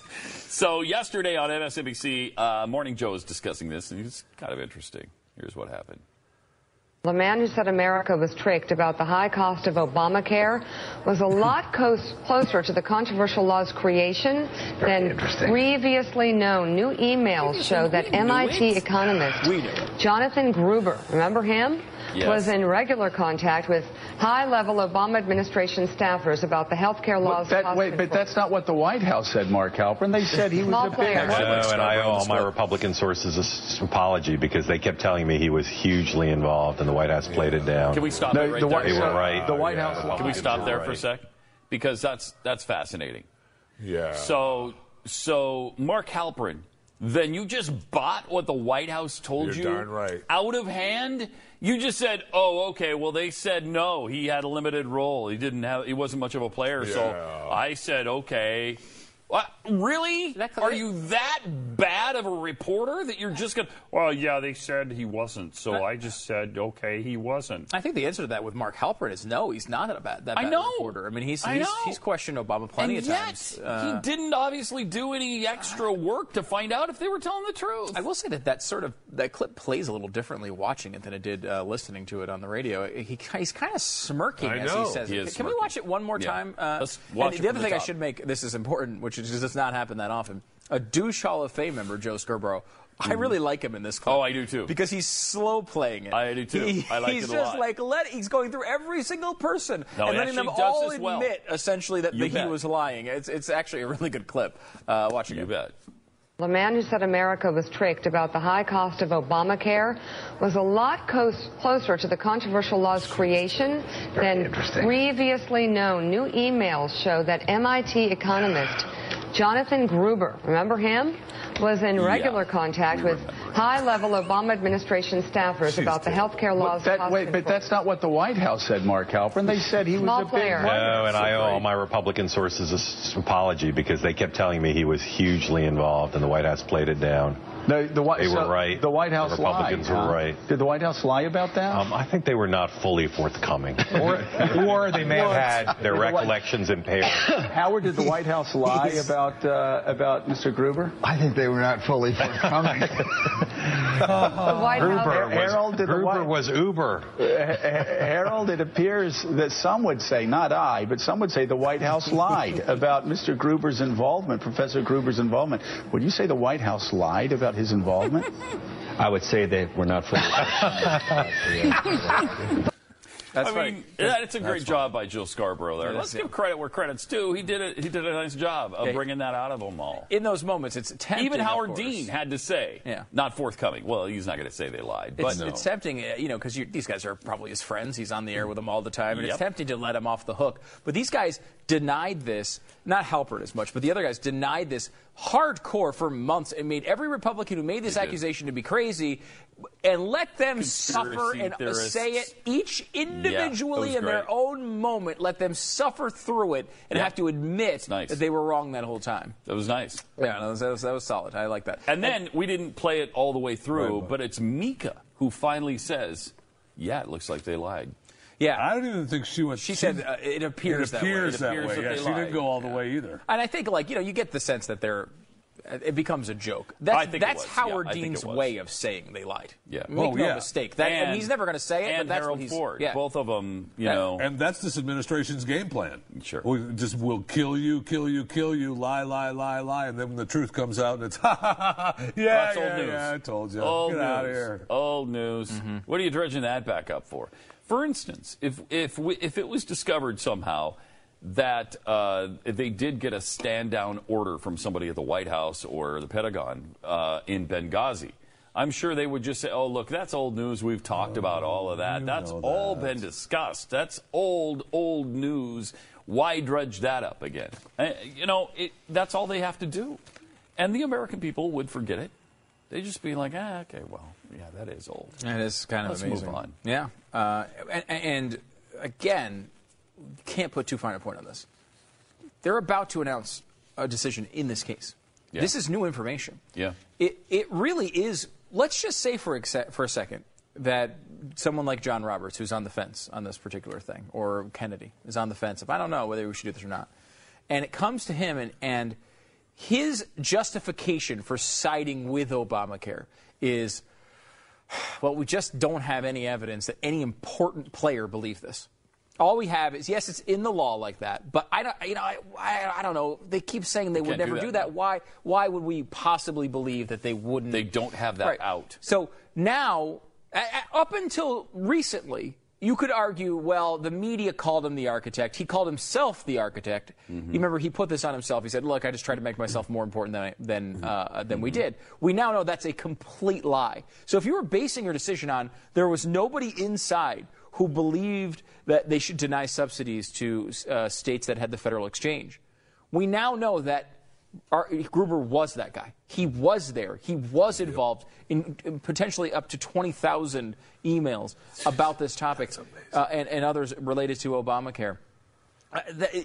So yesterday on MSNBC, uh, Morning Joe was discussing this, and it's kind of interesting. Here's what happened. The man who said America was tricked about the high cost of Obamacare was a lot close, closer to the controversial law's creation than previously known. New emails show that MIT economist Jonathan Gruber, remember him? Yes. Was in regular contact with high-level Obama administration staffers about the health care laws. That, cost wait, but that's not what the White House said, Mark Halperin. They said he was Small a big. No, uh, and I owe all my Republican sources an apology because they kept telling me he was hugely involved, and the White House played it down. Can we stop No, it right the there? White- They were so right. the White House Can we stop there for a sec? Because that's that's fascinating. Yeah. So so Mark Halperin, then you just bought what the White House told You're you darn right. out of hand. You just said, "Oh, okay. Well, they said no. He had a limited role. He didn't have. He wasn't much of a player." So I said, "Okay." What? Really? Are you that bad of a reporter that you're just going? to Well, yeah, they said he wasn't, so I just said, "Okay, he wasn't." I think the answer to that with Mark Halperin is no. He's not a bad, that I know. reporter. I mean, he's he's, he's questioned Obama plenty and of yet, times. Uh, he didn't obviously do any extra work to find out if they were telling the truth. I will say that that sort of that clip plays a little differently watching it than it did uh, listening to it on the radio. He, he's kind of smirking I as know. he says He Can we watch it one more Yeah. time? Uh, Let's and it the other the thing I should make this is important, which is, does not happen that often. A douche Hall of Fame member, Joe Scarborough. I really like him in this clip. Mm-hmm. Oh, I do too. Because he's slow playing it. I do too. He- I like he's it a lot. He's just lot. like let he's going through every single person No, and he letting them all this well. admit essentially that You he was lying. It's it's actually a really good clip. Uh, watch it. You bet. The man who said America was tricked about the high cost of Obamacare was a lot close, closer to the controversial law's creation than previously known. New emails show that MIT economist Jonathan Gruber, remember him? Was in regular contact with high-level Obama administration staffers about the health care laws. That, wait, but that's not what the White House said, Mark Halperin. They said he was Small a big. player. White No, and I owe all my Republican sources an apology because they kept telling me he was hugely involved, and the White House played it down. No, the White, They were so right. The White House The Republicans lied. were huh? right. Did the White House lie about that? Um, I think they were not fully forthcoming, or, or they may have had their Did the White- recollections impaired. Howard, did the White House lie about uh, about Mr. Gruber? I think they were not fully forthcoming. The White House. Gruber was, Harold, did the Gruber White- was Uber. Uh, Harold, it appears that some would say, not I, but some would say the White House lied about Mr. Gruber's involvement, Professor Gruber's involvement. Would you say the White House lied about his involvement? I would say they were not fully. That's I mean, yeah, it's a great job by Jill Scarborough there. It Let's is, give credit where credit's due. He did it. He did a nice job of Yeah. bringing that out of them all. In those moments, it's tempting. Even Howard. Dean had to say, Yeah. not forthcoming. Well, he's not going to say they lied, but It's, it's tempting, uh, you know, because these guys are probably his friends. He's on the air with them all the time, and Yep. it's tempting to let him off the hook. But these guys denied this, not Halpert as much, but the other guys denied this hardcore for months and made every Republican who made this accusation to be crazy and let them Conspiracy suffer and theorists. say it each individually was in their own moment, let them suffer through it and Yeah. have to admit nice. that they were wrong that whole time. that was nice. Yeah, that, was, that, was, that was solid. I like that. And then we didn't play it all the way through, but it's Mika who finally says, "Yeah, it looks like they lied." Yeah, I don't even think she went. she said uh, it appears, it appears that way. that It appears way. that Yeah, they she didn't go all the Yeah. way either. And I think, like, you know, you get the sense that they're. It becomes a joke. That's, I think it that's was, yeah, Howard think Dean's it was. way of saying they lied. Yeah. Make Oh, no yeah. mistake. That, and, he's never going to say it, and but that's Harold he's. Ford, yeah. both of them, you Yeah. know. And that's this administration's game plan. Sure. We just will kill you, kill you, kill you, lie, lie, lie, lie, and then when the truth comes out, and it's ha ha ha, ha. yeah, That's yeah, old news. yeah, I told you. Old Get news. out of here. Old news. Mm-hmm. What are you dredging that back up for? For instance, if if we, if it was discovered somehow that uh, they did get a stand down order from somebody at the White House or the Pentagon uh, in Benghazi. I'm sure they would just say, "Oh, look, that's old news. We've talked about all of that. That's all been discussed. That's old, old news. Why dredge that up again?" Uh, you know, it, that's all they have to do, and the American people would forget it. They'd just be like, "Ah, okay, well, yeah, that is old." It is kind of Let's amazing. move on. Yeah. Uh, and, and again, can't put too fine a point on this. They're about to announce a decision in this case. Yeah. This is new information. Yeah. It, it really is. Let's just say for, exe- for a second that someone like John Roberts, who's on the fence on this particular thing, or Kennedy is on the fence. If I don't know whether we should do this or not, and it comes to him and, and his justification for siding with Obamacare is Well, we just don't have any evidence that any important player believed this. All we have is yes, it's in the law like that, but I don't, you know, I, I, I don't know. They keep saying they would can't do never that. do that. Why? Why would we possibly believe that they wouldn't? They don't have that Right. out. So now, up until recently, you could argue, well, the media called him the architect. He called himself the architect. Mm-hmm. You remember he put this on himself. He said, "Look, I just tried to make myself more important than I, than Mm-hmm. uh, than we did." We now know that's a complete lie. So if you were basing your decision on there was nobody inside who believed that they should deny subsidies to uh, states that had the federal exchange, we now know that our, Gruber was that guy. He was there. He was involved in, in potentially up to 20,000 emails about this topic uh, and, and others related to Obamacare. Uh, that-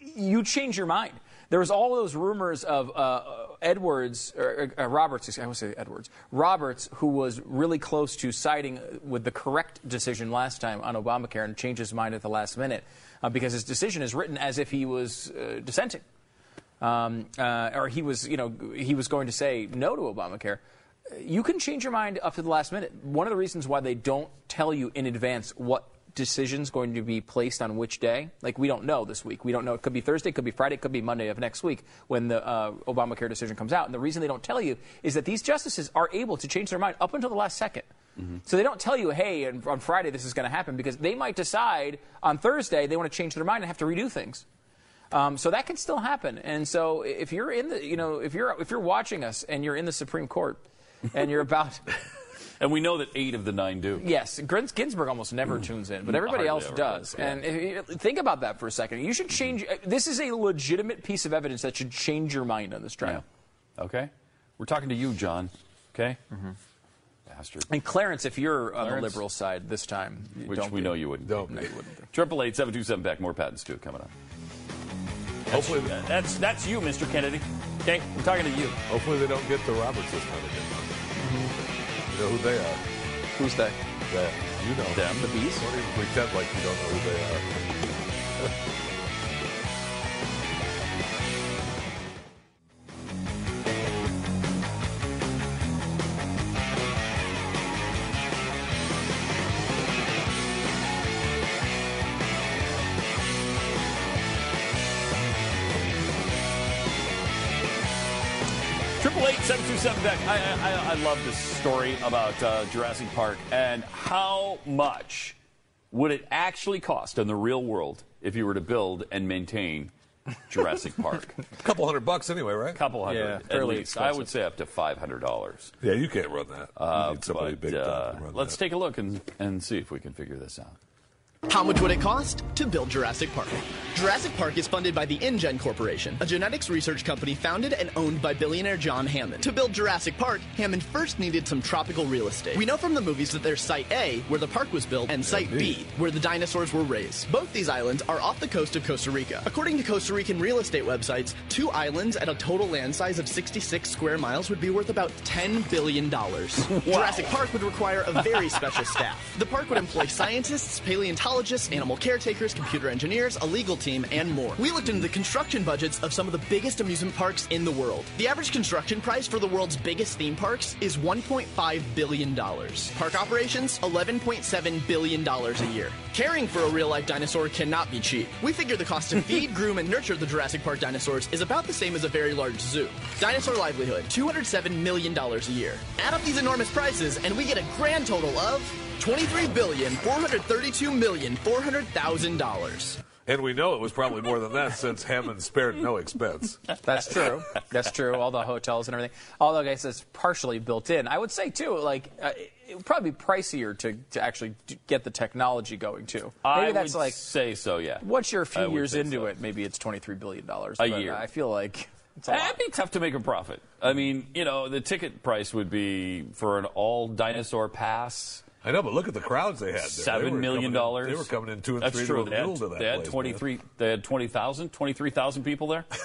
you change your mind. There was all those rumors of uh, Edwards, or, uh, Roberts, I would say Edwards, Roberts, who was really close to siding with the correct decision last time on Obamacare and changed his mind at the last minute uh, because his decision is written as if he was uh, dissenting um, uh, or he was, you know, he was going to say no to Obamacare. You can change your mind up to the last minute. One of the reasons why they don't tell you in advance what decision's going to be placed on which day, like we don't know this week. We don't know. It could be Thursday, it could be Friday, it could be Monday of next week when the uh, Obamacare decision comes out. And the reason they don't tell you is that these justices are able to change their mind up until the last 2nd So they don't tell you, hey, on Friday this is going to happen because they might decide on Thursday they want to change their mind and have to redo things. Um, so that can still happen. And so if you're in the, you know, if you're if you're watching us and you're in the Supreme Court and you're about, and we know that eight of the nine do. yes, Gins- Ginsburg almost never mm. tunes in, but mm, everybody Hardly else ever does. does, yeah. And if think about that for a second. You should change. uh, This is a legitimate piece of evidence that should change your mind on this trial. Okay, we're talking to you, John. Okay, mm-hmm. bastard. And Clarence, if you're on the liberal side this time, Which don't we be. know you wouldn't. No, you wouldn't. Triple eight seven two seven back. More Pat and Stu coming up. Hopefully, that's that's you, Mr. Kennedy. Okay, we're talking to you. Hopefully, they don't get the Roberts this time again. Mm-hmm. You know who they are. Who's they? That you know Them. The bees. Don't even pretend like you don't know who they are. seven two seven. I, I, I love this story about uh, Jurassic Park and how much would it actually cost in the real world if you were to build and maintain Jurassic Park? A couple hundred bucks anyway, right? A couple hundred, Yeah, at fairly least. I would say up to five hundred dollars. Yeah, you can't run that. You Uh, need somebody but, big uh, to run let's that. take a look and, and see if we can figure this out. How much would it cost to build Jurassic Park? Jurassic Park is funded by the InGen Corporation, a genetics research company founded and owned by billionaire John Hammond. To build Jurassic Park, Hammond first needed some tropical real estate. We know from the movies that there's Site A, where the park was built, and Site B, where the dinosaurs were raised. Both these islands are off the coast of Costa Rica. According to Costa Rican real estate websites, two islands at a total land size of 66 square miles would be worth about $10 billion. Jurassic Park would require a very special staff. The park would employ scientists, paleontologists, animal caretakers, computer engineers, a legal team, and more. We looked into the construction budgets of some of the biggest amusement parks in the world. The average construction price for the world's biggest theme parks is $1.5 billion. Park operations, $11.7 billion a year. Caring for a real life dinosaur cannot be cheap. We figure the cost to feed, groom, and nurture the Jurassic Park dinosaurs is about the same as a very large zoo. Dinosaur livelihood, $207 million a year. Add up these enormous prices, and we get a grand total of $23,432,400,000. And we know it was probably more than that since Hammond spared no expense. That's true. That's true. All the hotels and everything. Although, I guess it's partially built in. I would say too, like uh, it would probably be pricier to, to actually get the technology going too. Maybe I that's would like say so. Yeah. once you're a I few would years into so. it, maybe it's twenty three billion dollars A year. I feel like it's a lot. It'd be tough to make a profit. I mean, you know, the ticket price would be for an all dinosaur pass. I know, but look at the crowds they had. There. Seven were million coming in- dollars. They were coming in two and That's three true. to a They had, to that they had place, man. 23. They had 20,000, 23,000 people there.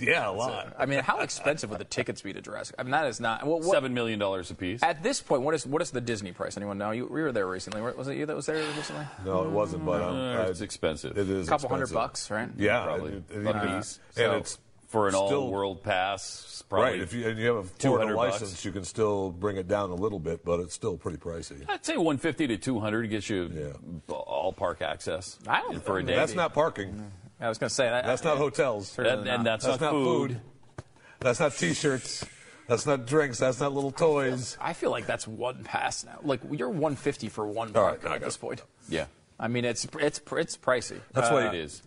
Yeah, a lot. I mean, how expensive would the tickets be to Jurassic? I mean, that is not. What, what, Seven million dollars a piece. At this point, what is what is the Disney price? Anyone know? You we were there recently. Was it you that was there recently? No, it wasn't, but um, Uh, I- it's expensive. It is a Couple hundred bucks, right? Yeah, Probably. and, and, A uh, piece. and So- it's for an Still- all-world pass. Probably right. If you, and you have a Florida 200 bucks. license, you can still bring it down a little bit, but it's still pretty pricey. I'd say 150 to 200 gets you all park access. I don't for a day. That's not parking. I was going to say that. That's not hotels. That- and that's not food. That's not T-shirts. That's not drinks. That's not little toys. I feel like that's one pass now. Like you're 150 for one All park right, I at got this point. Yeah. I mean, it's it's it's pricey. That's Uh, what it is.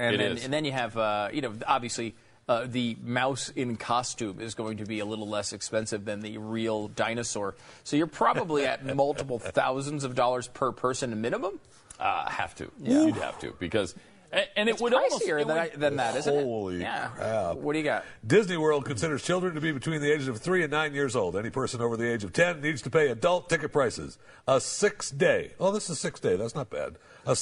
And It then is. and then you have uh, you know obviously uh, the mouse in costume is going to be a little less expensive than the real dinosaur. So you're probably at multiple thousands of dollars per person minimum. Uh, have to. Yeah. You'd have to because, and, and it It's would almost pricier it than, would- I, than that, isn't Holy it? Yeah. crap. What do you got? Disney World considers children to be between the ages of 3 and 9 years old. Any person over the age of 10 needs to pay adult ticket prices. A six day, oh, this is six day, that's not bad. A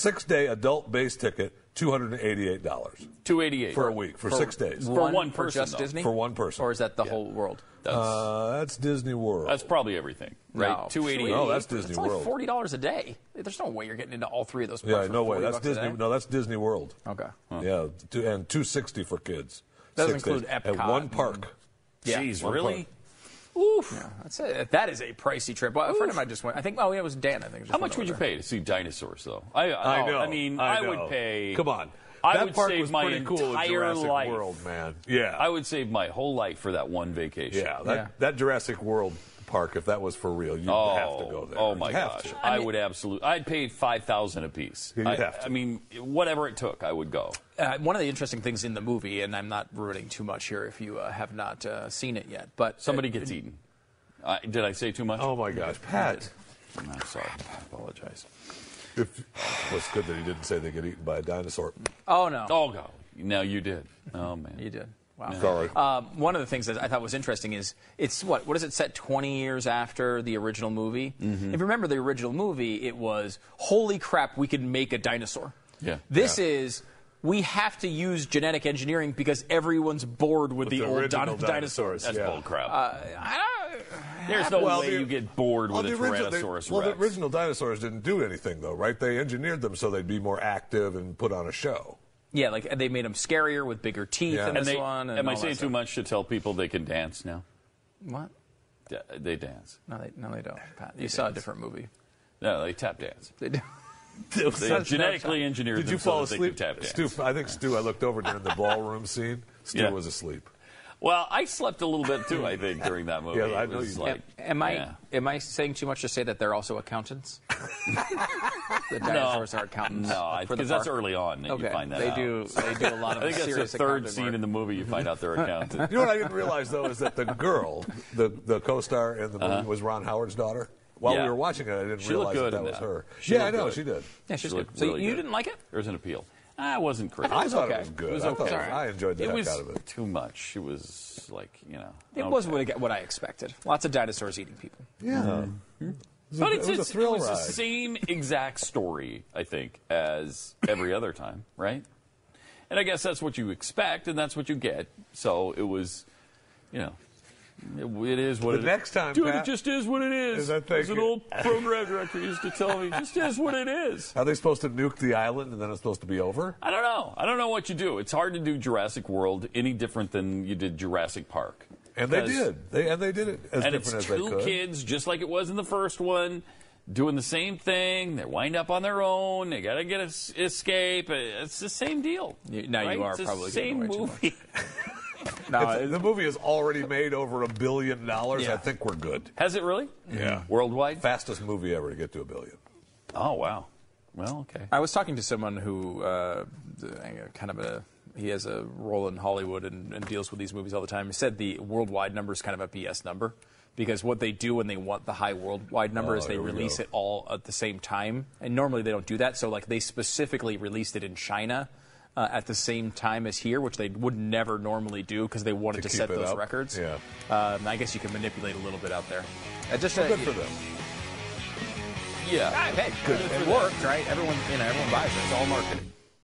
six day adult base ticket, $288. 288 For a week, for, six days. For one for person, just though. Disney, For one person. or is that the whole world? That's, Uh, that's Disney World. that's probably everything, right? No. 288. No, that's Disney It's only World. forty dollars a day. There's no way you're getting into all three of those. yeah, parks for no way. That's Disney. No, that's Disney World. Okay. Yeah, two, and 260 for kids. Doesn't include days. Epcot At one park. Yeah. Jeez, One really? park. Oof. That's it. That is a pricey trip. Well, a friend of mine just went. I think. Oh, yeah, it was Dan. I think. just How much would you pay to see dinosaurs, though? I, I oh, know. I mean, I I, would pay. Come on. I That would park save was my pretty cool entire Jurassic life. World, man. Yeah. I would save my whole life for that one vacation. Yeah, that, Yeah. that Jurassic World park, if that was for real, you'd Oh, have to go there. oh my gosh! to. I, would absolutely. I'd pay five thousand a piece. You'd I, have to. I mean, whatever it took, I would go. Uh, one of the interesting things in the movie, and I'm not ruining too much here if you uh, have not uh, seen it yet, but Somebody gets eaten. I did I say too much? Oh my gosh, Pat. I'm sorry. I apologize. If, well, it's good that he didn't say they get eaten by a dinosaur. Oh no. Oh go. No, you did. Oh man. You did. Wow. Sorry. Um, one of the things that I thought was interesting is it's what what is it set 20 years after the original movie? Mm-hmm. If you remember the original movie, it was holy crap, we could make a dinosaur. Yeah. This is we have to use genetic engineering because everyone's bored with, the, the old original dino- dinosaurs. That's Yeah. bull crap. Uh, There's no Well, way the- you get bored Well, with a the original- they- Tyrannosaurus well, the original dinosaurs didn't do anything, though, right? They engineered them so they'd be more active and put on a show. Yeah, like they made them scarier with bigger teeth Yeah. in And this they, one. And am I saying too stuff. much to tell people they can dance now? What? Yeah, They dance. No, they no they don't. Pat. You saw a different movie. No, they tap dance. They do. They genetically engineered Did you fall so asleep? could. Stu, I think Stu, I looked over during the ballroom scene. Stu Yeah. was asleep. Well, I slept a little bit too. I think during that movie. Yeah, I know was you like, Am I yeah. am I saying too much to say that they're also accountants? the dinosaurs are accountants. No, because that's early on that Okay, you find that they out. do. They do a lot of I think that's the third scene work. in the movie. You find out they're accountants. You know what I didn't realize though is that the girl, the the co-star in the movie, Uh-huh. was Ron Howard's daughter. While Yeah. we were watching it, I didn't She realize that that was that. her. She yeah, I know good. she did. Yeah, she's She good. looked So really you good. didn't like it? There was an appeal. Ah, it wasn't crazy. I thought okay. it was good. It was I, thought okay. I enjoyed the it heck out of it. too much. It was like you know. It okay. was what I, what I expected. Lots of dinosaurs eating people. Yeah. But it it's, was a it's, thrill it was ride. the same exact story, I think, as every other time, right? And I guess that's what you expect, and that's what you get. So it was, you know, it, it is what The it next time, Dude, Pat, it just is what it is. is I As an it- old program director used to tell me, just is what it is. Are they supposed to nuke the island and then it's supposed to be over? I don't know. I don't know what you do. It's hard to do Jurassic World any different than you did Jurassic Park. And they did. They and they did it as and different it's as they two could. kids, just like it was in the first one, doing the same thing. They wind up on their own. They got to get es- escape. It's the same deal. You- now you are It's the same giving away too movie. No, If the movie has already made over a billion dollars. Yeah. I think we're good. Has it really? Yeah. Worldwide? Fastest movie ever to get to a billion. Oh wow. Well, okay. I was talking to someone who uh, kind of a he has a role in Hollywood and, and deals with these movies all the time. He said the worldwide number is kind of a BS number because what they do when they want the high worldwide number Oh, is they release go. it all at the same time, and normally they don't do that. So like they specifically released it in China. Uh, at the same time as here, which they would never normally do because they wanted To to, set those up? records. Yeah. Um, I guess you can manipulate a little bit out there. Uh, just Well, uh, good for them. Yeah. Ah, hey, Good it, it them. worked, right? Everyone, you know, everyone buys it. It's all marketing.